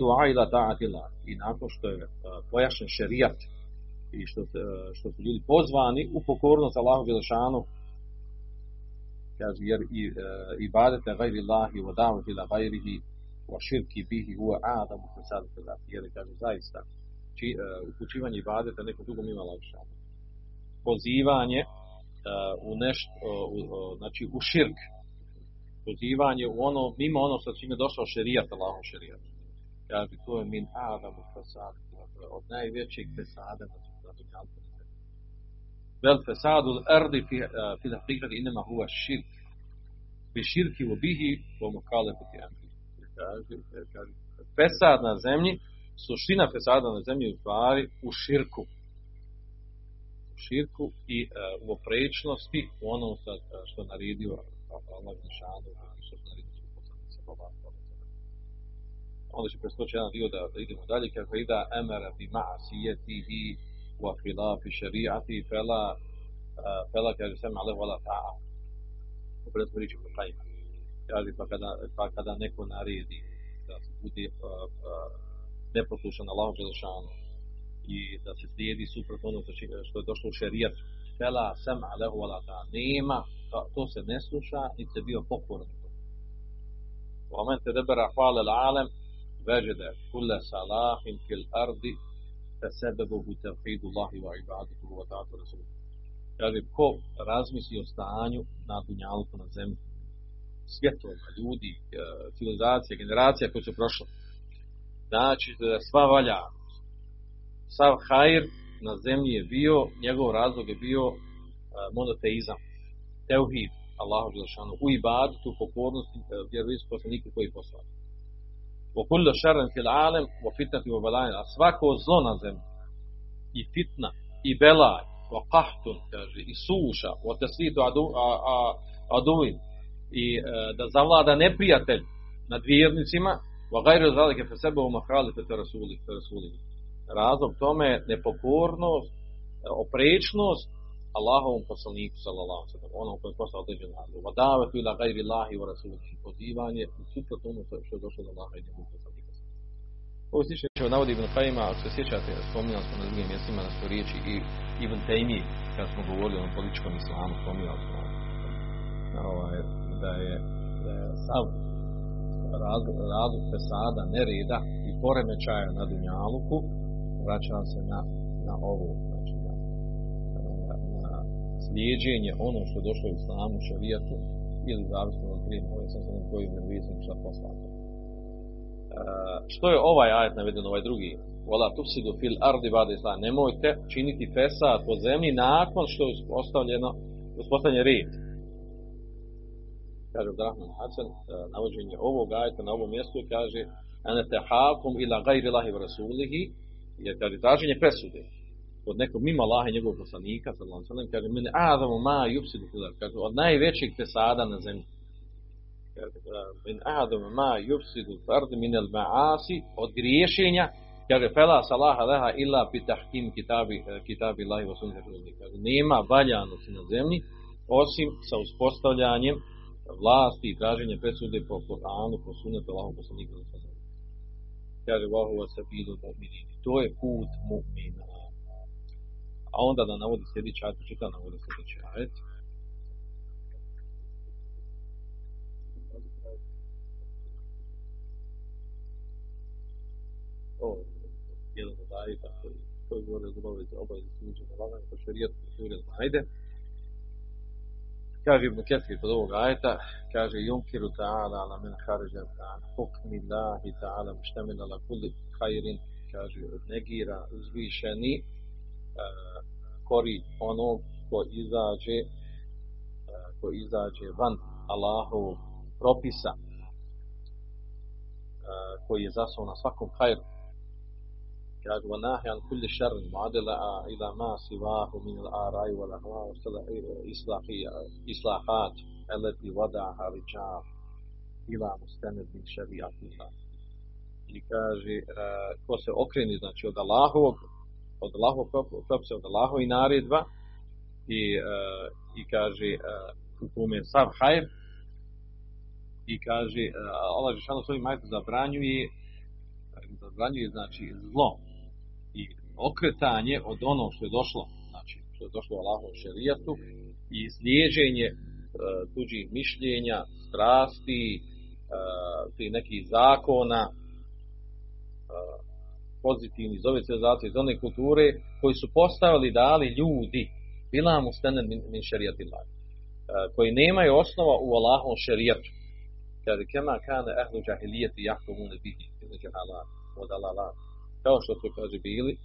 du'a ila ta'atila i nakon što je pojašnjen šerijat i što, što su ljudi pozvani u pokornost Allahu Đelešanu kaže jer i ibadete gajri Allahi wa davu ila gajrihi wa širki bihi huwa adamu fasadu jer kaže zaista či, upućivanje ibadeta neko drugom ima Allah pozivanje u nešto, znači u širk, pozivanje u ono, mimo ono sa čime je došao šerijat, Allahom šerijat. Kaže, to je min adamu fasad, od najvećeg fesada na dunjalku. Vel fesadu ardi fi, fi haqiqati inama huwa širk. Bi širki u bihi, po mokale poti amri. Kaže, kaže, fesad na zemlji, suština fesada na zemlji u stvari u širku širku i uh, u oprečnosti u onom sa, što naredio Allah Žešanu i što naredio su poslanice Onda će preskoći jedan dio da, da idemo dalje, kako ida emera bi ma'asijetihi wa khilafi šari'ati fela uh, fela kaže se ma'ale wala ta'a u predsku riječi po tajima kaže pa kada, pa kada neko naredi da se bude uh, uh, neposlušan Allahu Žešanu i da se slijedi suprot ono što je došlo u šerijatu. Fela sam alehu alata. Nema, to se ne sluša, niti se bio pokoran. U momentu debera hvale l'alem, veđede kulle salahin fil ardi, te sebebuhu tevhidu Allahi wa ibadatu wa ta'atu rasulu. Kaže, ko razmisli o stanju na dunjalku, na zemlji, svjetova, ljudi, e, civilizacija, generacija koje su prošle, znači da sva valja, sav hajr na zemlji je bio, njegov razlog je bio uh, monoteizam, teuhid, Allahu Đelšanu, u ibadetu, pokornosti, uh, vjerovistu poslanika koji je poslan. Wa kullu sharrin fil alam wa fitnati wa bala'in, a svako zlo na zemlji i fitna i belaj wa qahtun kaže i suša wa taslitu adu a, aduin i uh, da zavlada neprijatelj nad vjernicima wa gajru zalike fe sebe u mahrali fe fe rasuli razlog tome nepokornost, oprečnost Allahovom poslaniku sallallahu alejhi ve sellem, onom koji je poslao određen razlog. Wa davetu ila gajri Allahi wa rasulihi, pozivanje suprotno ono što je došlo do Allaha i njegovog poslanika. Ovo slično što navodi Ibn Qajima, ako se sjećate, spominjali smo na drugim mjestima na svoj riječi i Ibn Taymi, kada smo govorili o političkom islamu, spominjali smo ovaj, da je, da je sav razlog, razlog pesada, nereda i poremećaja na Dunjaluku, vraća se na, na ovo, znači na, na, na slijedženje ono što je došlo u islamu, šarijetu, ili zavisno od prije, ovo sam sam koji je vizim šta poslati. Uh, što je ovaj ajet naveden, ovaj drugi? Vola tufsidu fil ardi bade islam. Nemojte činiti fesad po zemlji nakon što je uspostavljeno, uspostavljen red. Kaže Abdurrahman Hasan, navođenje ovog ajeta na ovom mjestu kaže ane te hakum ila gajri lahi rasulihi, jer kaže traženje presude od nekog mimo Allaha i njegovog poslanika, sallallahu alejhi ve sellem, kaže min a'zamu ma yufsidu fil kaže od najvećeg pesada na zemlji. Kaže min a'zamu ma yufsidu fil min al ma'asi od griješenja kaže fela salaha leha illa bi tahkim kitabi kitabi Allahi wa sunnati. Kaže nema valjanosti na zemlji osim sa uspostavljanjem vlasti i traženje presude po Kur'anu, po sunnetu Allahom poslanika. Kaže vahu wa sabilu mu'minin. To je put mu'mina. A onda da navodi sljedeći ajet, čita navodi sljedeći ajet. O, jedan od ajeta koji, koji govore za obaveze, obaveze sluđenja Allaha, po šarijetu sure Majde. Kaže Ibn Kesir kod ovog ajeta, kaže Junkiru ta'ala ala min haraja ta'ala hukmi Allahi ta'ala muštamila la kulli khairin, kaže negira uzvišeni uh, kori ono ko izađe uh, ko izađe van Allahovog propisa uh, koji je zasao na svakom hajru. Kaže wa nahi an kulli sharrin mu'adila ila ma sivahu min al-ara'i wal ahwa wa islahat allati wada'aha rijal ila mustanad min shari'atiha i kaže uh, ko se okreni znači od Allahovog od Allahovog propisa od Allahove naredba i, uh, i kaže uh, u sav hajr i kaže Allah Žešanu svojim majtom zabranjuje zabranjuje znači zlo i okretanje od ono što je došlo, znači što je došlo u Allahovom šerijatu i slijeđenje e, tuđih mišljenja, strasti, e, tih nekih zakona, e, pozitivni iz ove civilizacije, iz one kulture, koji su postavili dali ljudi, bila mu stenen min, šerijati e, koji nemaju osnova u Allahovom šerijatu. Kaže, kema kane ehlu džahilijeti ili džahalat, od alalat kao što su kaže bili uh,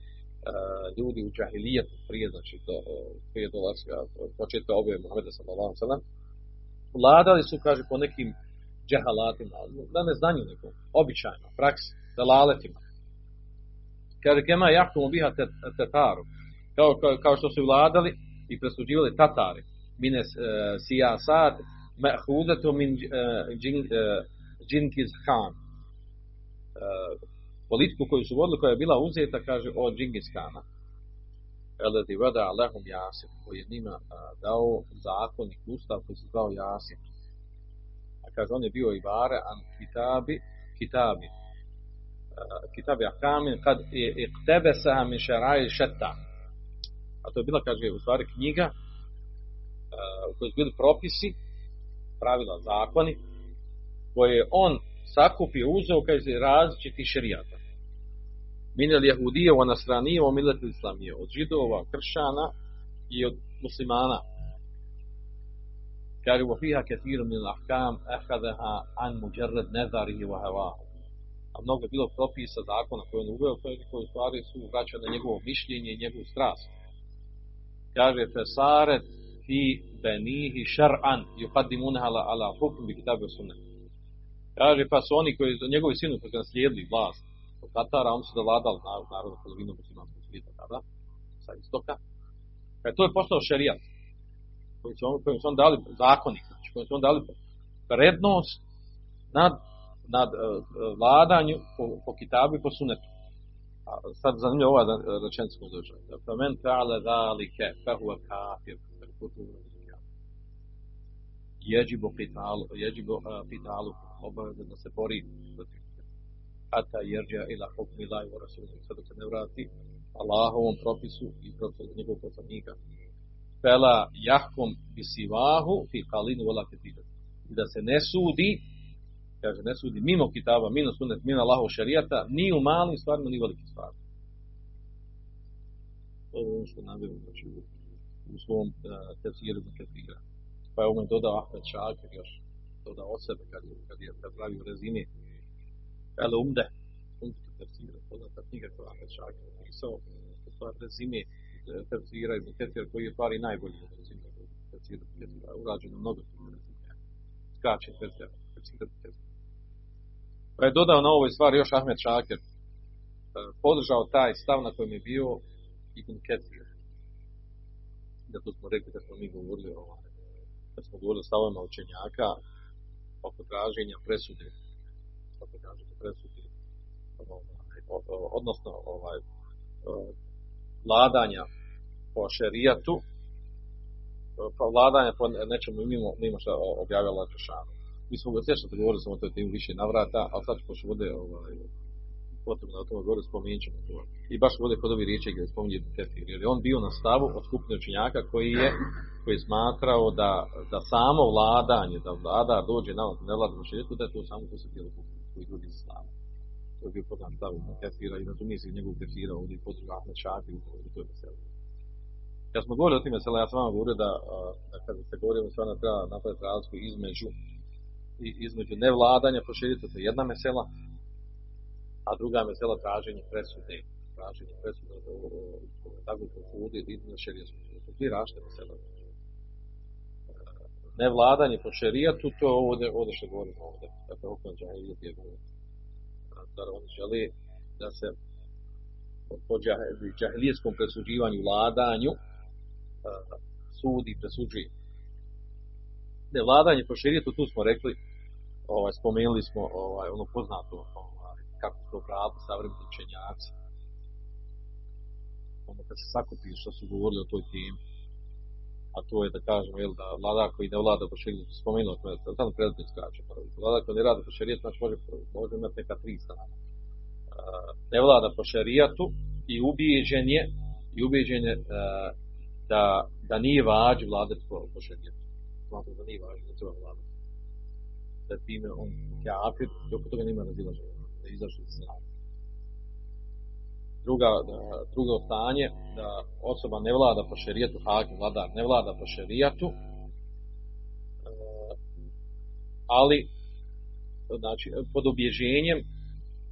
ljudi u džahilijetu prije znači do prije dolaska početka objave Muhameda sallallahu sellem vladali su kaže po nekim džehalatima da ne znanju nekom običajno praksi dalaletima kaže kema yahkumu biha tataru kao, kao, kao što su vladali i presuđivali tatari mine uh, sijasat ma'khudatu min uh, jin, uh, Džinkiz Khan uh, politiku koju su vodili, koja je bila uzeta, kaže, od Džingiskana. Eledi vada lehum jasir, koji je njima dao zakonnik ustav koji se zvao jasir. A kaže, on je bio i vare an kitabi, kitabi, kitabi ahkamin, kad je iktebe saha min šaraj šeta. A to je bila, kaže, u stvari knjiga u kojoj su bili propisi, pravila, zakoni, koje je on sakupio, uzeo, kaže, različiti šerijata minel jehudije u nasranije u miletu islamije, od židova, kršana i od muslimana. Kaže, u fiha kethiru min lahkam ehadaha an muđerred nezarihi wa hevahu. A mnogo je bilo propisa zakona koje on uveo, koje stvari su vraćane na njegovo mišljenje i njegovu strast. Kaže, fesaret fi benihi šar'an yuqaddimunha ala, ala hukm bi kitabu sunne. Kaže, pa su oni koji, njegovi sinu koji su naslijedili vlast, od Tatara, oni su dovladali narod, narodu polovinu muslimanskog svijeta tada, sa istoka. Kad to je postao šerijat, koji su, on, koji su on dali zakonik, znači koji su on dali prednost nad, nad uh, vladanju po, po kitabu i po sunetu. A sad zanimljivo ova rečenica koja dođe. Fa men ta'ala fa huwa kafir, kutu jeđibo pitalu, jeđibo pitalu, obaveze da se bori protiv hata jerđa ila hukmi la wa rasulih sve dok se ne vrati Allahovom propisu i propisu njegovog poslanika fela jahkom bisivahu fi wala ketirat i da se ne sudi kaže ne sudi mimo kitaba mimo sunnet mimo Allahov šerijata ni u malim stvarima ni u velikim stvarima ovo je ono što navjerujem znači u, svom uh, tefsiru za pa je ovo dodao Ahmed Šakir još dodao od sebe kad je, kad je kad pravio rezime El Umde, tefsira, poznata knjiga koja Ahmed Šakir napisao, u stvari rezime e, tefsira iz tefsira koji je stvari najbolji rezime tefsira, tefsira, urađeno mnogo rezime. Skraće tefsira, tefsira, tefsira. Pa je dodao na ovoj stvari još Ahmed Šakir, e, podržao taj stav na kojem je bio Ibn Ketir. Da to smo rekli da smo mi govorili ovaj, da smo govorili o stavovima učenjaka oko traženja presude, oko traženja presude, ovaj, odnosno ovaj, vladanja po šerijatu, pa vladanja po nečemu mimo, mimo što objavila Žešanu. Mi smo sjećati govorili smo o toj temi više navrata, ali sad pošto bude ovaj, potrebno o tome govoriti, spomenut ćemo to. I baš ovdje kod ovih riječi gdje spominje Kefir, jer je on bio na stavu od skupine učenjaka koji je koji je smatrao da, da samo vladanje, da vlada dođe na ne vlada na širijetu, da je to samo ko se tijelo koji iz islama. To je bio poznat stav Kefira i razumije se njegovog Kefira ovdje podruga Ahmed Šafi u toj veseli. Ja smo govorili o tim mesela, ja sam vam govorio da, da kada se govorimo stvarno treba napraviti razliku između između nevladanja po širijetu, to je jedna mesela, a druga mesela traženje presude, traženje presude tako po sudu i na šerijesku. To dvije različite mesela. Nevladanje po šerijatu, to je ovdje, ovdje što govorimo ovdje. Dakle, okon džahilijet je govor. Zar oni želi da se po džahilijetskom presuđivanju, vladanju, sudi, presuđuje. Nevladanje po šerijetu, tu smo rekli, ovaj, spomenuli smo ovaj, ono poznato ovaj, kako to pravo savremeni učenjaci. Ono kad se sakupi što su govorili o toj temi, a to je da kažemo jel, da vladar koji ne vlada po šerijetu, spomenuo to je, tamo predmet skraće, vladar koji ne radi po šerijetu, znači može, može imati neka tri strana. Ne vlada po šerijatu i ubijeđen je, i ubijeđen je da, da nije vađi vladati po, po šerijetu. Da nije važno da treba vladati. Da time on kafir, oko toga nima razilaženja, da je izašao iz islama. Druga, drugo stanje, da osoba ne vlada po šerijetu, hakim vladar ne vlada po šerijatu, ali znači, pod obježenjem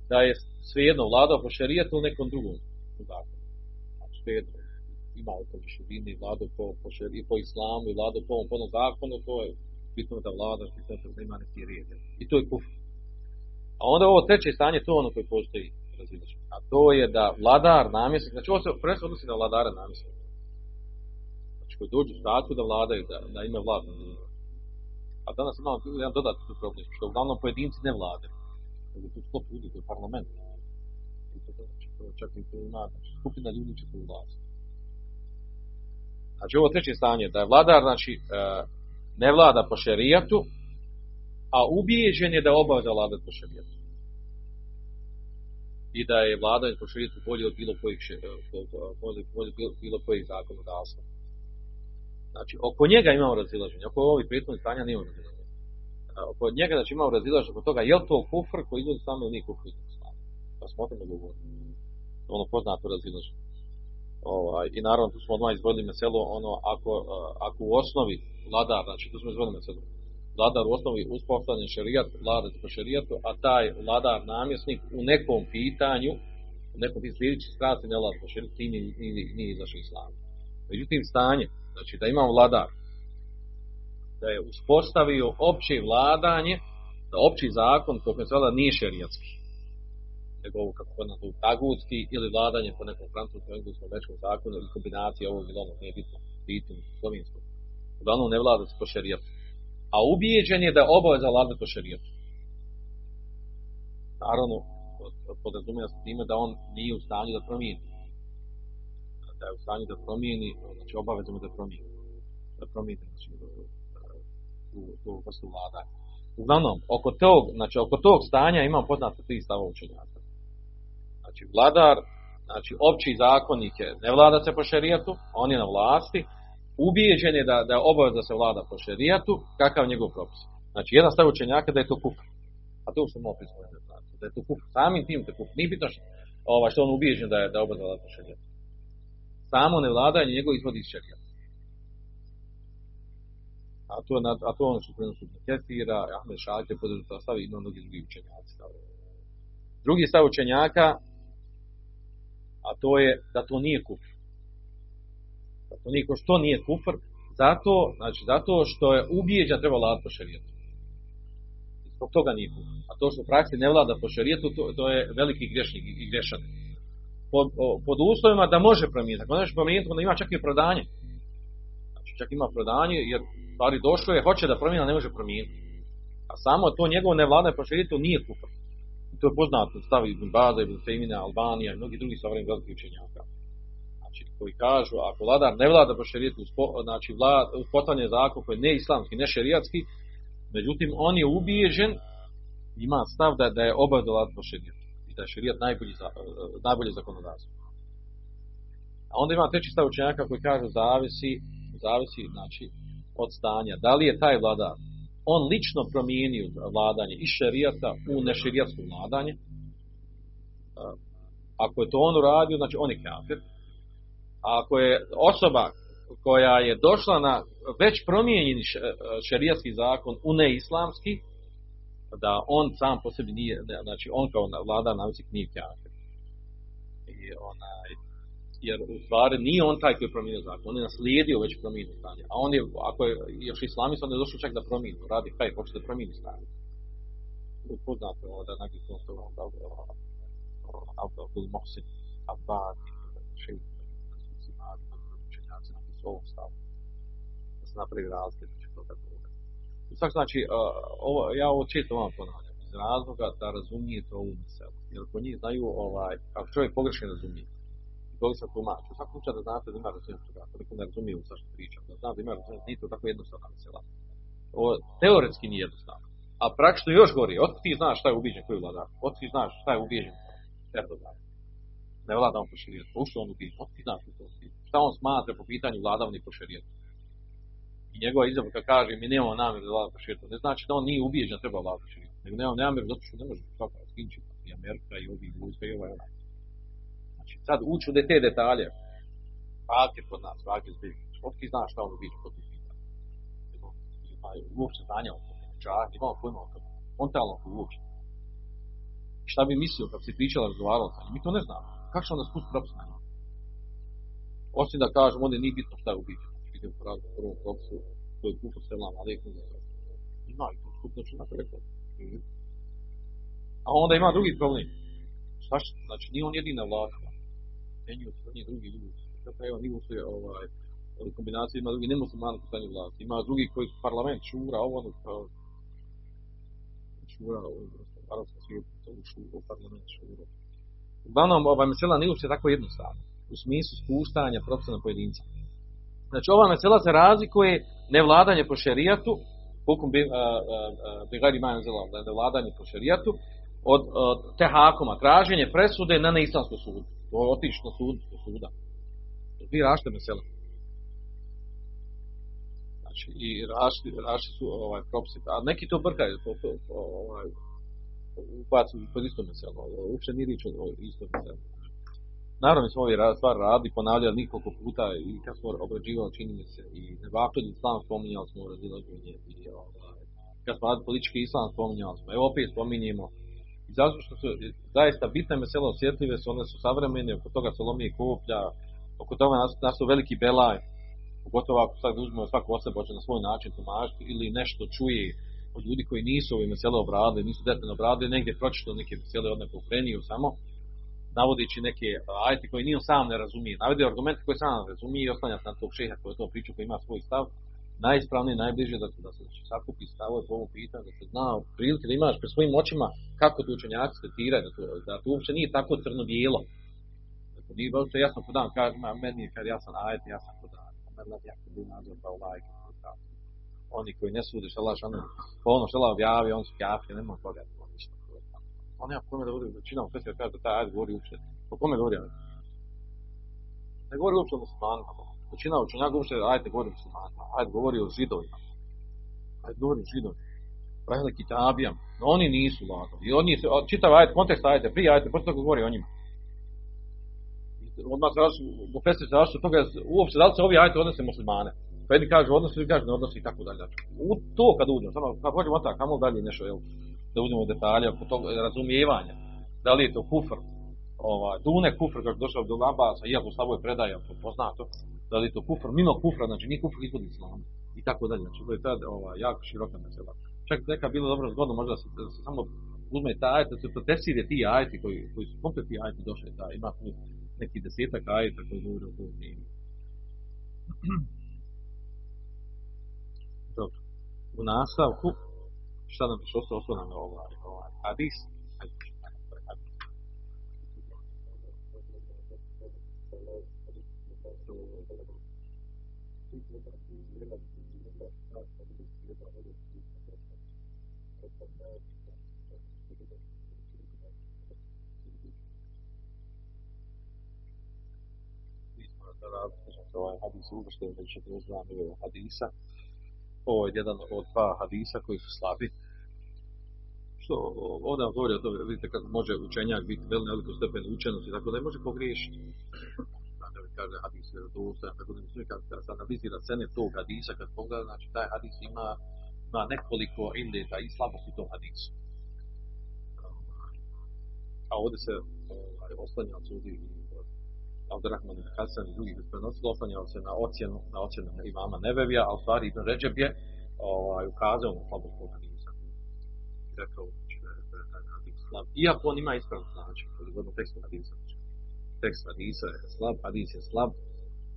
da je svejedno vladao po šerijatu u nekom drugom zakonu. Znači, svejedno ima u vladu po, po, šeri, po islamu i vladu po ovom zakonu, to je bitno da vlada, bitno da ima neki red. I to je kuf. A onda ovo treće stanje, to je ono koje postoji različno. A to je da vladar namjesnik, znači ovo se presno odnosi na vladara namjesnika. Znači koji dođu u statu da vladaju, da, da ima vlad. A danas imamo jedan dodatni problem, što uglavnom pojedinci ne vladaju. Nego tu sklop ljudi, to je parlament. I to, znači, to čak i to ima, znači, skupina ljudi će to vlasti. Znači ovo treće stanje, da je vladar znači, ne vlada po šerijatu, a ubijeđen je da obavlja vladati po šerijatu. I da je vladanje po šerijatu bolje od bilo kojih, bolje, bolje bilo kojih zakonodavstva. Znači, oko njega imamo razilaženje, oko ovih prethodnih stanja nemamo razilaženje. Oko njega znači, imamo razilaženje oko toga, je li to kufr koji izlazi samo ili nije kufr samo. Pa smo o tome govorili. Ono poznato razilaženje. Ovaj, I naravno tu smo odmah izvodili meselo, ono, ako, ako u osnovi vladar, znači tu smo izvodili meselo, vladar u osnovi uspostavljen šerijat, vladar po šerijatu, a taj vladar namjesnik u nekom pitanju, u nekom pitanju sljedeći strasti ne vlada po šerijatu, ti nije, nije, nije izašao islam. Međutim, stanje, znači da imamo vladar, da je uspostavio opće vladanje, da opći zakon, koliko se vlada, nije šerijatski nego ovo kako kod nas tagutski ili vladanje po nekom francuskom, engleskom, večkom zakonu ili kombinacija ovog ili onog, nije bitno, bitno, slovenskom. Uglavnom ne vlada se po. A ubijeđen je da je obaveza vladati po šerijatu. Naravno, podrazumija se time da on nije u stanju da promijeni. Da je u stanju da promijeni, znači obavezom da promijeni. Da promijeni, znači, tu, tu vrstu vladanja. Uglavnom, oko tog, znači, oko tog stanja imam poznato tri stava učenjaka. Znači, vladar, znači, opći zakonnik je, ne vlada se po šerijatu, on je na vlasti, ubijeđen je da, da je obavez da se vlada po šerijatu, kakav njegov propis. Znači, jedan stav učenjaka da je to kufr. A to smo opisali, znači, da je to kufr. Samim tim to kufr. Nije bitno što, ovaj, što on ubijeđen da je, da je obavez da vlada po šerijatu. Samo ne vladanje njegov izvodi iz šerijata. A to, a to ono što prenosu Kefira, Ahmed Šalke, podržu i mnogi drugi učenjaci. Drugi stav učenjaka, a to je da to nije kufr. Da to nije, što nije kufr? Zato, znači, zato što je ubijeđan treba vladati po šerijetu. Zbog toga nije kufr. A to što u praksi ne vlada po šerijetu, to, to je veliki grešnik i grešan. Pod, pod uslovima da može promijeniti. Ako ne može promijeniti, onda ima čak i prodanje. Znači, čak ima prodanje, jer stvari došlo je, hoće da promijeni, ne može promijeniti. A samo to njegovo nevladanje po šerijetu nije kufr. To je poznato stav Ibn Baza, Ibn Fejmina, Albanija i mnogi drugi savremeni velikih učenjaka. Znači, koji kažu, ako vladar ne vlada po šerijetu, znači vlad, uspostavljen zakon koji je ne islamski, ne šerijatski, međutim, on je ubijeđen, ima stav da, da je obavezno vladati po šerijetu i da je šerijat najbolji, najbolji zakonodavstvo. A onda ima treći stav učenjaka koji kažu zavisi, zavisi znači, od stanja. Da li je taj vladar on lično promijenio vladanje iz šerijata u nešerijatsko vladanje, ako je to on uradio, znači on je kafir. A ako je osoba koja je došla na već promijenjeni šerijatski zakon u neislamski, da on sam po sebi nije, znači on kao vlada navisik nije kafir. I onaj, jer u stvari nije on taj koji je promijenio zakon, on je naslijedio već promijenio stanje. A on je, ako je još islamist, on je došao čak da promijeni, radi kaj, hoće da promijeni stanje. Poznato je da neki to vam dao Abdul Mohsin, Abbad, šeit, učenjaci neki su ovom stavu. Da se napravi razlike, znači to tako U svak znači, ovo, ja ovo često vam ponavljam, iz razloga da razumijete ovu meselu. Jer ako njih znaju, ovaj, ako čovjek pogrešno razumije, doli sam tumač. U svakom slučaju da znate da ima razumijevanje toga, koliko ne razumiju što pričam, da da ima razumijevanje, nije to tako jednostavno mesela. Ovo teoretski nije jednostavno. A praktično još gori, od ti znaš šta je ubiđen koji vladar, od ti znaš šta je ubiđen Erdogan. Ne vlada on po širijetu, ušto on ubiđen, od ti znaš to Šta on smatra po pitanju vladavni po širijetu. I njegova izjava kad kaže mi nemamo namjeru da vlada po ne znači da on nije ubijeđen treba vlada po širijetu, nego nemamo namjeru zato što ne može svaka skinčiti i Amerika i ovi vojska i ovaj onaj sad ući u te detalje. Fakir kod nas, zbir. Od ti znaš šta ono biće kod tih pitanja. Uopće znanja o tome. Čak, imamo pojma o tome. Mentalno uopće. Šta bi mislio kad si pričala, razgovarala sa njim? Mi to ne znamo. Kako će onda spust propis na njim? Osim da kažemo, onda nije bitno šta je u biću. Vidimo po razliku prvom propisu, to je kufu selam, ali je Ima i to skupno će napraviti. A onda ima drugi problem. Šta znači nije on jedina vlada se oni drugi ljudi. Dakle, evo, nivu se ovaj, kombinacije ima drugi nemuslimani u stanju vlasti. Ima drugi koji su parlament, šura, ovo ono, kao, šura, ovo, arabska svijetu, to u šura, parlament, šura. Uglavnom, ovaj mesela nije uopće tako jednostavno, u smislu spuštanja propisa pojedinca. Znači, ova mesela se razlikuje nevladanje po šerijatu, hukum bi, bi gajdi majan zela, nevladanje po šerijatu, od, od tehakoma, traženje presude na neislamskom sudu. To je otići na sud, do suda. Vi rašte mesela. Znači, i rašti, rašti su ovaj, propisi. A neki to brkaju, to, to, to ovaj, ubacu pod isto meselo. Uopće nije riječ o isto meselo. Naravno, smo ovi stvar radi, ponavljali nekoliko puta i kad smo obrađivali, čini mi se, i nevakljeni islam spominjali smo razilaženje i ovaj, kad smo radili politički islam spominjali smo, evo opet spominjemo zato što su zaista bitne mesele osjetljive su, one su savremene, oko toga se lomi koplja, oko toga nas, nas su veliki belaj, pogotovo ako sad uzmemo svako od sebe na svoj način tumačiti ili nešto čuje od ljudi koji nisu ove mesele obradili, nisu detaljno obradili, negdje pročitali neke mesele od nekog preniju samo, navodeći neke ajti koji nije sam ne razumije, navede argumente koje sam ne razumije i oslanja na tog šeha koji to priču, koji ima svoj stav, najispravnije, najbliže da, da se sakupi stavove po ovom pitanju, da se zna prilike da imaš pred svojim očima kako to učenjaci tretiraju, da to, da to uopće nije tako crno-bijelo. Dakle, nije uopće jasno ko dan, kaže, ma, meni je kad ja sam ajet, ja sam ko dan, ja sam bi nadzor pa ovaj, oni koji ne sude šalaš, ono, po ono šala objavi, on su kafir, nema toga, to ništa. On nema kome da govori, većina u sve kaže da taj ajet govori uopće. Po kome govori ajet? Ne govori uopće o muslimanima, većina učenjaka uopšte, ajde govori muslimanima, ajde govori o židovima, ajde govori o židovima, pravili kitabijam, no oni nisu lagali. I oni, čitav ajde, kontekst ajde, prije ajde, pošto toga govori o njima. Odmah traži, u festi se zašto toga, uopće da li se ovi ajde odnose muslimane. Pa jedni kažu odnosi, drugi kažu ne odnosi i tako dalje. U to kad uđemo, samo kad hoćemo tako, kamo dalje nešto, jel, da uzmemo detalje oko tog razumijevanja. Da li je to kufr? Ovaj, dune kufr, kako došao do Labasa, iako slabo je predaja, to poznato, da li je to kufr, mimo kufra, znači nije kufr izvod islama. I tako dalje, znači to je tad ovaj, jako široka mesela. Čak neka bilo dobro zgodno, možda se, da se samo uzme taj ajet, da se protefsire ti ajeti koji, koji su komplet ti ajeti došli, da ima tu neki desetak ajeta koji govore o toj temi. *clears throat* Dobro. U nastavku, šta nam još ostalo, ostalo nam je ovaj, ovaj hadis. Ovaj hadis uvršten među 42 milijuna hadisa. Ovo je jedan od dva hadisa koji su slabi. Što ovdje vam govori o tome, vidite kad može učenjak biti vel neveliko stepen učenosti, tako da ne može pogriješiti. Znači, kaže hadis je dosta, tako da mislim kad, se analizira cene tog hadisa, kad pogleda, znači taj hadis ima, ima nekoliko indeta i slabosti tog hadisu. A ovdje se ovaj, oslanja sudi Abdurrahman ibn Hasan i drugih prenosili, oslanjao se na ocjenu, na ocjenu imama Nebevija, a u stvari Ibn Ređeb je ovaj, ukazao na slabost tog hadisa. Rekao da je taj hadis slab. Iako on ima ispravno znači, kod godinu tekstu hadisa. Tekst hadisa je slab, hadis je slab,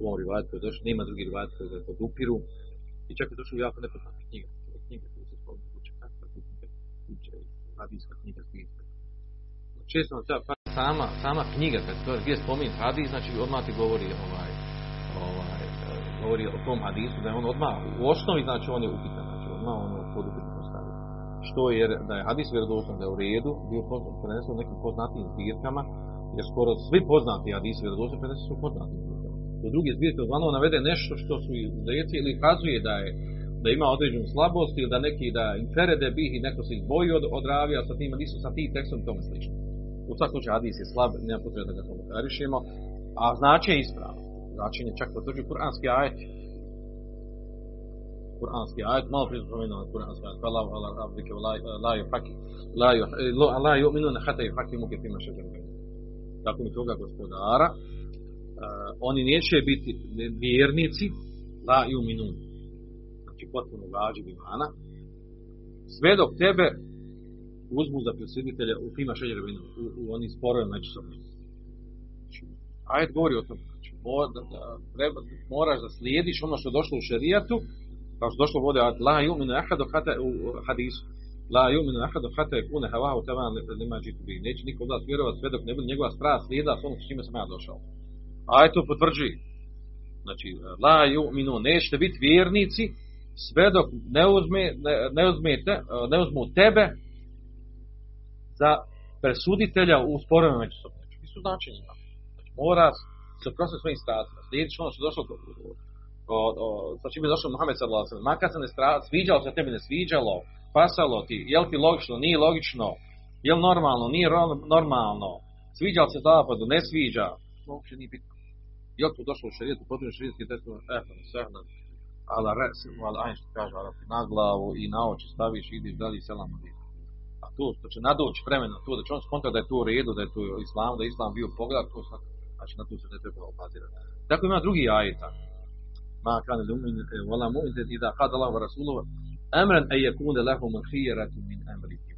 u ovom rivajatu koji je došao, nema drugi rivajat koji ga podupiru. I čak je došao jako nepoznata knjiga. Knjiga koju se spominje, kuće, kako kuće, hadijska knjiga, knjiga. Često vam treba sama, sama knjiga, kad to gdje spominje hadis, znači odmah ti govori ovaj, ovaj, govori o tom hadisu, da je on odmah, u osnovi znači on je upitan, znači odmah ono podupitno postavio. Što je, jer da je hadis vjerodostan, da je u redu, bio prenesen u nekim poznatim zbirkama, jer skoro svi poznati hadisi vjerodostan su poznatim zbirkama. U druge zbirke uglavnom navede nešto što su izuzeci ili kazuje da je da ima određenu slabost ili da neki da inferede bih i neko se izboji od, od ravija sa tim hadisom, sa tim tekstom tome slično. U svakom slučaju hadis je slab, nema potrebe da ga komentarišemo, a značenje je ispravno. Značenje čak potvrđuje kuranski ajet. Kuranski ajet, malo prije spomenuo kuranski ajet. Allah ala abdike la yuhaki la yu'minuna hatta yuhakimu ke fima šeđer Tako mi toga gospodara, uh, oni neće biti vjernici la yu'minun. Znači potpuno gađi imana. Sve dok tebe uzmu za presjeditelja u fima šeđer u, u onim sporovima međusobnim. Znači, ajet govori o tom. Znači, mora, da, treba, moraš da slijediš ono što je došlo u šerijatu, kao što je došlo vode la yuminu ahadu hata u hadisu. La yuminu ahadu hata yakuna hawahu taban lima jitu bi. Neće niko od vas vjerovati sve dok ne bude njegova strast slijeda s onom s čime sam ja došao. Ajet to potvrđuje. Znači, la yu'minu, nećete biti vjernici sve dok ne, uzme, ne, ne, uzmete, ne uzmu tebe za presuditelja u sporovima međusobno. Znači, nisu značenjima. Znači, mora se oprostiti svojim strastima. Slijediš ono što je došlo o, o, o, sa čim je došao Muhammed sallallahu alejhi Makar se ne stra, sviđalo se tebi, ne sviđalo, pasalo ti, je li ti logično, nije logično, je li normalno, nije normalno, sviđalo se zapadu, ne sviđa, uopće nije bitno. Je li to došlo u šarijetu, potrebno šarijetski tekst, eh, sehna, ala res, ala ajn, što kaže, na glavu i na oči staviš, ideš dalje, selam a to što će nadoći vremena to da će on skontra da je to u redu, da je to islam, da je islam bio pogled, to sad, znači na to se ne treba obazirati. Tako ima drugi ajeta. Ma kan lumin wala mu'min idha qada Allah wa rasuluhu amran ay yakuna lahum khiyaratu min amrihim.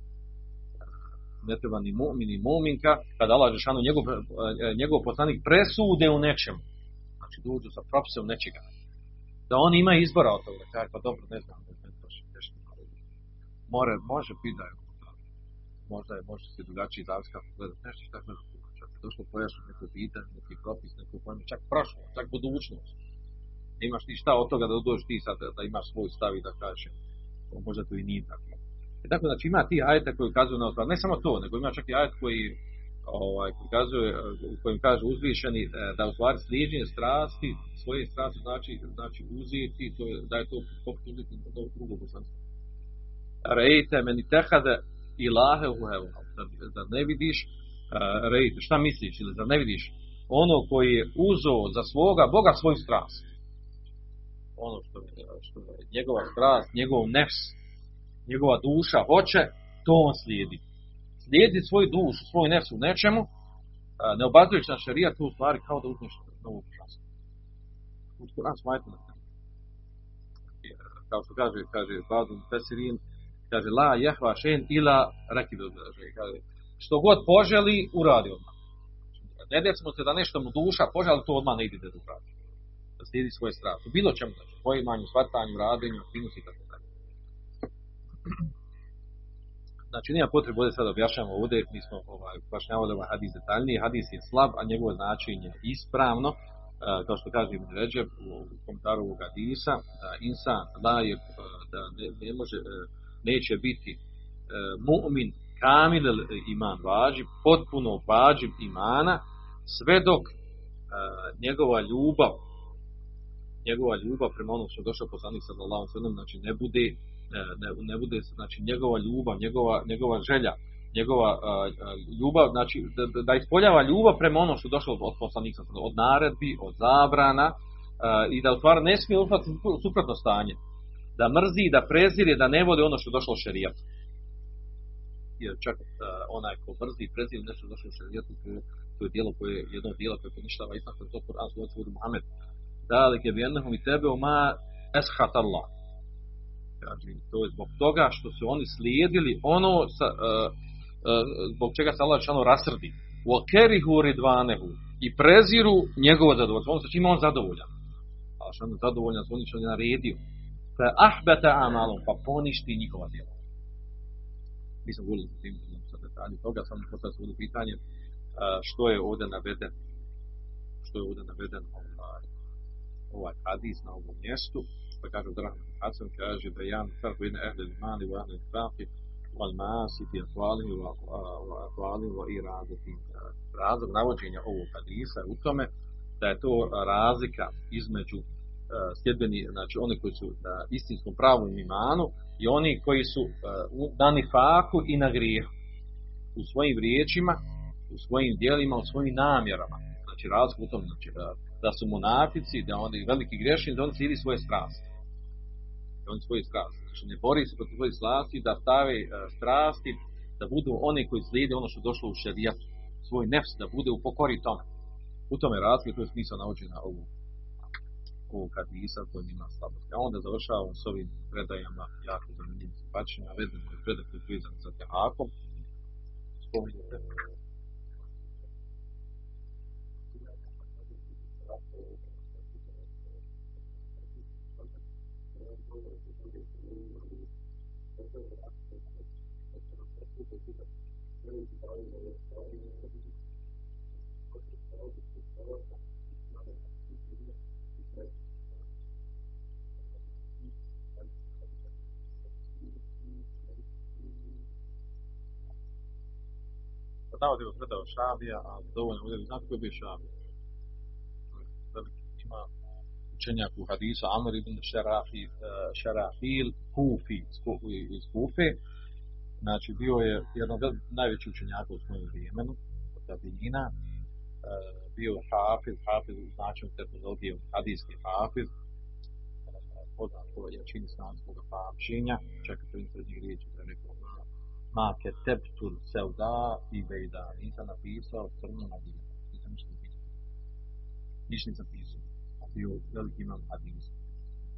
Ne treba ni mu'min ni mu'minka kada Allah džeshanu njegov njegov poslanik presude u nečemu. Znači dođu sa propisom nečega. Da on ima izbora od toga, pa dobro, ne znam, ne znam, nešto More, može biti da je možda je možda se drugačiji zavisi kako gledati nešto što tako nešto čak je došlo pojašnju neko pitanje, neki propis, neko pojma, čak prošlo, čak budućnost. Imaš ti šta od toga da dođeš ti sad da imaš svoj stav i da kažeš, možda to i nije tako. I tako znači ima ti ajeta koji ukazuju na ne samo to, nego ima čak i ajet koji ovaj, koji kazuje, u kojem kaže uzvišeni da u stvari slijeđenje strasti, svoje strasti znači, znači uzeti, to je, da je to poput uzeti do drugog božanstva. Rejte meni tehade ilahe u hevu. Da ne vidiš, uh, šta misliš, ili da ne vidiš ono koji je uzeo za svoga Boga svoju strast. Ono što je, što je njegova strast, njegov nefs, njegova duša hoće, to on slijedi. slijediti svoju dušu, svoju nefsu u nečemu, ne obazujući na šarijat, to u stvari kao da uzmeš novu čast. U Kur'an smo kao što kaže, kaže Bazum Pesirin, kaže la jehva šen ila rakidu, kaže, što god poželi, uradi odmah. Ne desimo se da nešto mu duša poželi, to odmah ne ide da uradi. Da slijedi svoje strasti. Bilo čemu, znači, poimanju, shvatanju, radenju, aktivnosti i tako dalje. Znači, nema potrebe ovdje sad objašnjamo ovdje, mi smo ovaj, pašnjavali ovaj hadis detaljnije, hadis je slab, a njegovo značenje je ispravno, kao što kaže Ibn Ređeb u komentaru ovog hadisa, da insan da, je, da ne, ne može, e, neće biti e, mu'min kamil iman vađi, potpuno vađi imana, sve dok e, njegova ljubav njegova ljubav prema onom što je došao poslanik sallallahu alejhi znači ne bude ne, ne bude znači njegova ljubav, njegova, njegova želja, njegova uh, ljubav, znači da, da ispoljava ljubav prema onom što je došlo od poslanika, od naredbi, od zabrana i da u stvari ne smije ufati suprotno stanje. Da mrzi, da prezire, da ne voli ono što je došlo od šerijata. Jer čak uh, onaj ko mrzi i prezire nešto što je došlo od šerijata, to, to je dijelo koje, jedno dijelo koje poništava islam, koje je to Kur'an, svoje Muhammed. Dalike bi jednahum i tebe oma eshat Allah Kaže, to je zbog toga što su oni slijedili ono sa, uh, uh, zbog čega se Allah šano rasrdi. U okerihu ridvanehu i preziru njegovo zadovoljstvo. Ono sa čim on zadovoljan. Allah šano zadovoljan s što je naredio. Pa ahbeta amalom, pa poništi njihova djela. Mi smo govorili sa detalji toga, samo postavio se ovdje pitanje što je ovdje naveden što je ovdje naveden ovaj, ovaj hadis na ovom mjestu pa kaže Abdurrahman Hasan, kaže da jan farku ina ehli mali wa faqi wal maasi fi atwalihi wa atwalihi wa iradati. Razlog navođenja ovog hadisa u tome da je to razlika između sljedbeni, znači oni koji su na istinskom pravom imanu i oni koji su na nifaku i na grijehu u svojim riječima, u svojim dijelima, u svojim namjerama. Znači razlika u tom, znači, da su monafici, da oni veliki grešni, da oni slijedi svoje strasti on svoje strasti. Znači ne bori se protiv svoje strasti, da stave strasti, da budu oni koji slijede ono što je došlo u šerijatu, svoj nefs, da bude u pokori tome. U tome razlike, to je smisao na ovu ko kad nisam, to njima slabost. A onda završavamo s ovim predajama jako zanimljivim pačenja, vezano je predak koji je za tehakom. Spominjete. Thank you. Tamo je predao Šabija, a dovoljno udjeli. Znate ko je bio Šabija? Ima učenjak u hadisu Amr ibn Šarafil, Šarafil Kufi iz Kufe. Znači, bio je jedan od najvećih učenjaka u svojom vremenu, od Tabinina. E, bio je Hafiz, Hafiz u značaju terminologije, hadijski Hafiz, e, poznat po jačini snanskog pamćenja, čak i prvim srednjih riječi da rekao ma ke tebtul seuda i bejda, nisam napisao crno na bilo, nisam ništa napisao. Ništa nisam napisao, a bio veliki imam hadis.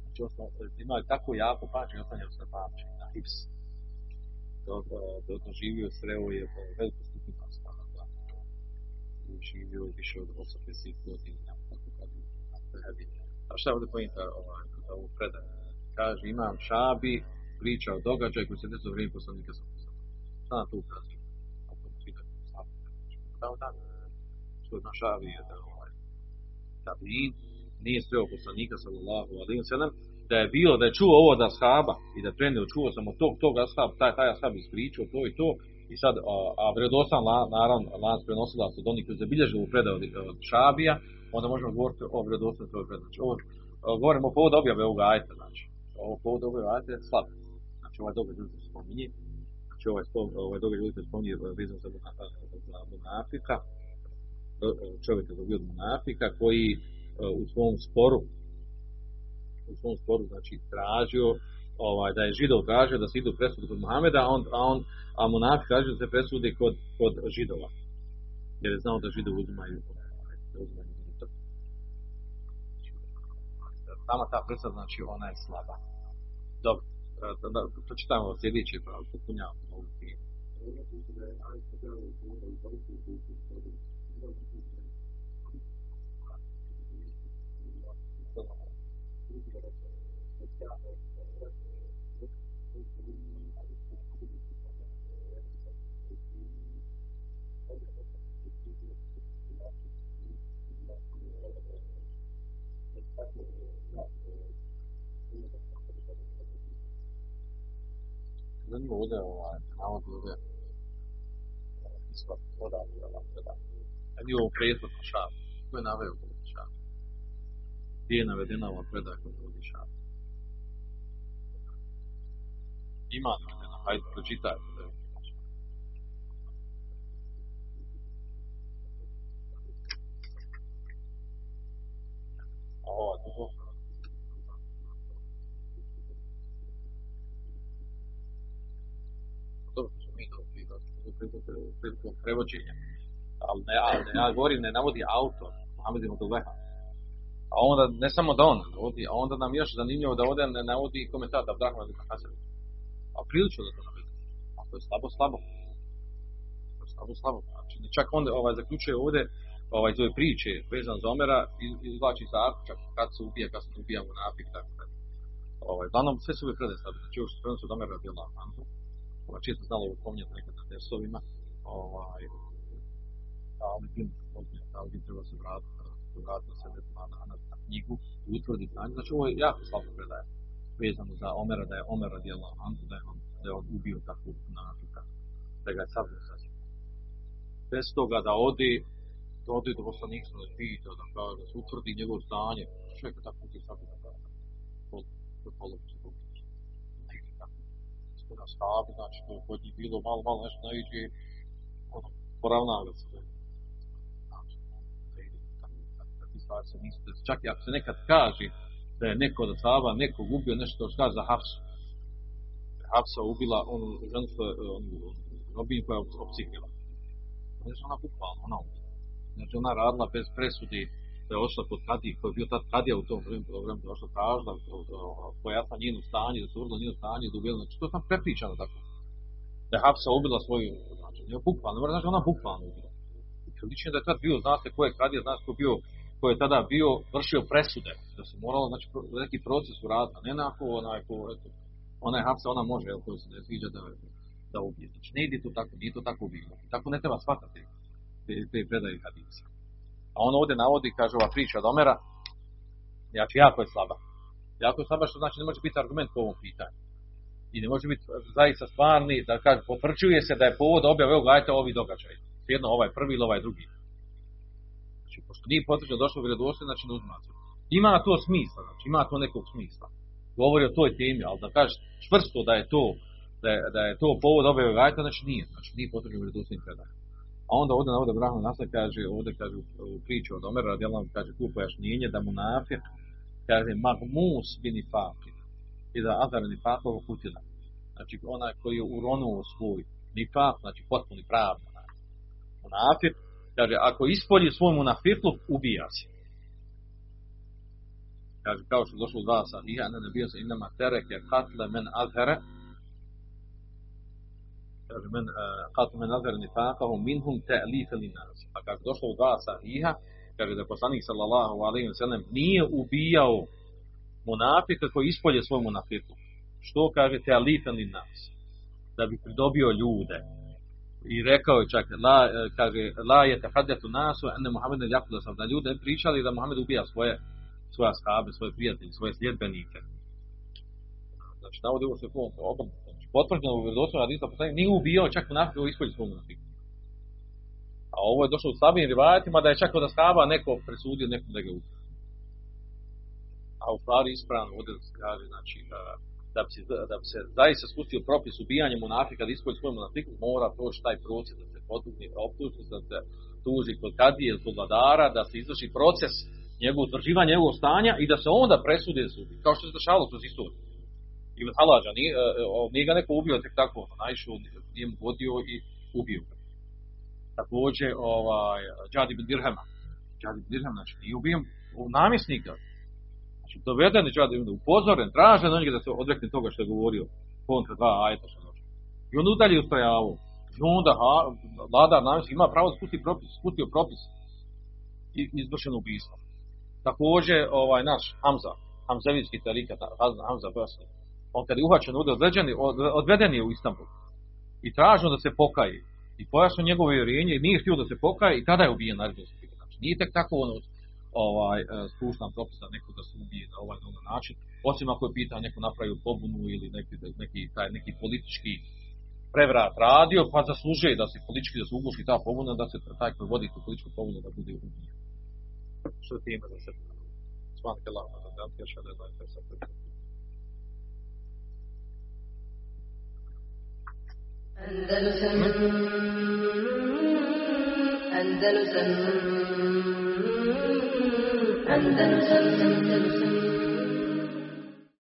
Znači, imao je tako jako pamćenje, ostanjao se pamćenje, na hips. Doživio, sreo je veliku skupinu asfalta i živio je više od 80 godina, tako kad je A šta je ovdje pojenta ovaj, ovu predaju? Kaže, imam šabi, priča o događaju koji se desio vrijeme poslanika sa Musa. Šta na to ukazuje? Ako svi da je Da, što je na šabi je da ovaj, tabin, nije sreo poslanika sallallahu alaihi sallam, da je bio, da je čuo ovo da ashaba i da prenio, čuo sam od tog, tog ashab, taj, taj ashab ispričao to i to, i sad, a, a vredostan, la, naravno, lanac prenosila se od onih koji zabilježili u predaju od, od Šabija, onda možemo govoriti o vredostan toj predaju. Znači, ovo, govorimo o povodu objave ovoga ajta, znači, ovo povod objave ajta je slab. Znači, ovaj događaj se spominje, znači, ovaj, ovaj događaj se spominje vezan za, za Munafika, čovjeka za od Munafika, koji u svom sporu u svom sporu znači tražio ovaj, da je židov tražio da se idu presudi kod Muhameda, a on, a on a Munafik tražio da se presudi kod, kod židova. Jer je znao da židovi uzimaju ovaj, uzimaju Sama ta presuda, znači ona je slaba. Dobro, da, pročitamo sljedeće, pa popunjavamo ovu temu. Ovdje, ovaj, navod ovdje, ispat odavde, ovaj, predavde. A nije ovo prethodno šab. Ko je naveo ovo šab? Gdje je navedena ova predaj kod šab? Ima navedena, hajde, pročitajte. Da je. A ova? Prilikom prevođenja. Ali ne, ali ne, ja govorim, ne navodi autor, Mohamed ibn Abdulveha. A onda, ne samo da on navodi, a onda nam još zanimljivo da ovdje ne navodi komentator Abdurrahman ibn Hasan. A prilično da to navodi. A to je slabo, slabo. To je slabo, slabo. Znači, čak onda ovaj, zaključuje ovdje ovaj, toj priče vezan za Omera i izvlači sa čak kad se ubija, kad se ubija u napik, tako da. Ovaj, uglavnom, sve su ove predestave, znači ovo što se prenosi od Omera radi Allah, ovaj, često znalo upominjati nekad na tesovima, ovaj, a on je film ozbiljno, da li bi trebalo se vratiti, vratiti se na, na, na, knjigu i utvrdi znanje. Znači ovo je jako slabo predaje vezano za Omera, da je Omer radi Allah, da je on, da je on ubio takvu nafika, da ga je sablio sa Bez toga da odi, da odi do poslanika da pita, da da se utvrdi njegovo stanje, čovjek je tako ti sablio da to. Negdje tako. Skoro stavi, znači to je kod njih bilo malo, malo nešto najviđe, ono, poravnali se. Znači, tako, takve stvari se nisu, čak i ako se nekad kaže da je neko od Saba nekog ubio nešto što kaže za Hafsu. Hafsa ubila onu ženu što je onu robinju koja je opsihila. Znači ona bukvalno, ona ubila. Znači ona radila bez presudi da je ošla kod Kadija, koji je bio tad Kadija u tom vremenu, da je ošla tražila, pojasna njenu stanje, da se urla njenu stanje, da ubila. Znači to je tam prepričano tako. Da je Hafsa ubila svoju, znači nije bukvalno, znači ona bukvalno ubila. Lično da je tad bio, znate ko je Kadija, znate ko je bio koji je tada bio vršio presude, da se moralo znači neki proces uraditi, a ne onako onaj ko eto ona je hapsa, ona može, jel, koji se ne sviđa da da ubije. Znači ne ide to tako, nije to tako bilo. Tako ne treba shvatati te, te predaje hadisa. A on ovdje navodi, kaže ova priča od Omera, znači jako je slaba. Jako je slaba što znači ne može biti argument po ovom pitanju. I ne može biti zaista stvarni, da kaže, potvrđuje se da je povod objave ovog ajta ovi događaj. Jedno ovaj prvi ili ovaj drugi znači pošto nije potvrđeno došlo vjerodostojno, znači ne uzima Ima to smisla, znači ima to nekog smisla. Govori o toj temi, ali da kažeš čvrsto da je to da je, da je to povod objave vajta, znači nije, znači nije potvrđeno vjerodostojno predaje. A onda ovdje navode Brahman Nasad kaže, ovdje kaže u priču od Omera radijalnom kaže tu pojašnjenje da mu nafir kaže magmus bin nifaqin i da azar nifaqov kutila. Znači onaj koji je uronuo svoj nifaq, znači potpuni pravno. Munafir kaže, ako ispolji svoj munafikluk, ubija se. Kaže, kao što došlo dva sahija, ne bio se inama tereke katle men azhere, kaže, men, uh, katle men azhere nifakahu minhum te'life li nas. A kako došlo u dva sahija, kaže da poslanik sallallahu alaihi wa sallam nije ubijao munafika koji ispolje svoj munafikluk. Što kaže te'life li nas? Da bi pridobio ljude, i rekao je čak la kaže la je nasu anna Muhammed yaqulu sam da ljudi pričali da Muhammed ubija svoje svoje ashabe, svoje prijatelje, svoje sljedbenike. Znači navodi ovo ovom znači, potvrđeno u vjerodostojnom hadisu poslanik nije ubijao čak munafika ispolji svog munafika. A ovo je došlo u slabijim rivajatima da je čak od ashaba neko presudio nekom da ga ubije. A u stvari ispravno ovdje se kaže znači da bi se, da bi se zaista spustio propis ubijanja munafika, da ispolji svoj munafiku, mora proći taj proces, da se potukne optužnost, da se tuži kod kadije kod vladara, da se izvrši proces njegovog utvrđivanja njegovog stanja i da se onda presude sudi, kao što se dešavalo kroz istoriju. Ibn Halađa, nije, e, o, nije ga neko ubio tek tako, ono, naišao, nije mu godio i ubio ga. Također, ovaj, Džad ibn Dirhema, Džad ibn Dirhem, znači, nije ubijen u namjesnika, znači, doveden je Džad ibn, upozoren, tražen on da se odrekne toga što je govorio, kontra dva ajeta što došlo. I on udalje ustrajavu. I onda ha, vladar namjesnik ima pravo spusti propis, spustio propis i izvršeno ubistvo. Također, ovaj naš Hamza, Hamzevijski tarikat, Hamza Basri, on kad je uhvaćen ovdje odveden, odveden je u Istanbul i tražio da se pokaje. I pojasnio njegovo vjerenje nije htio da se pokaje i tada je ubijen naredno Znači, nije tek tako ono, ovaj, e, spuštan propis da neko da se ubije na ovaj, na način, osim ako je pitanje neko napravio pobunu ili neki, neki, taj, neki politički prevrat radio, pa zaslužuje da se politički da se uguši ta pobuna, da se taj koji vodi tu političku pobunu da bude ubijen. Što je time da se smanjke Allah, da ti još da je Andalusam Andalusam Andalusam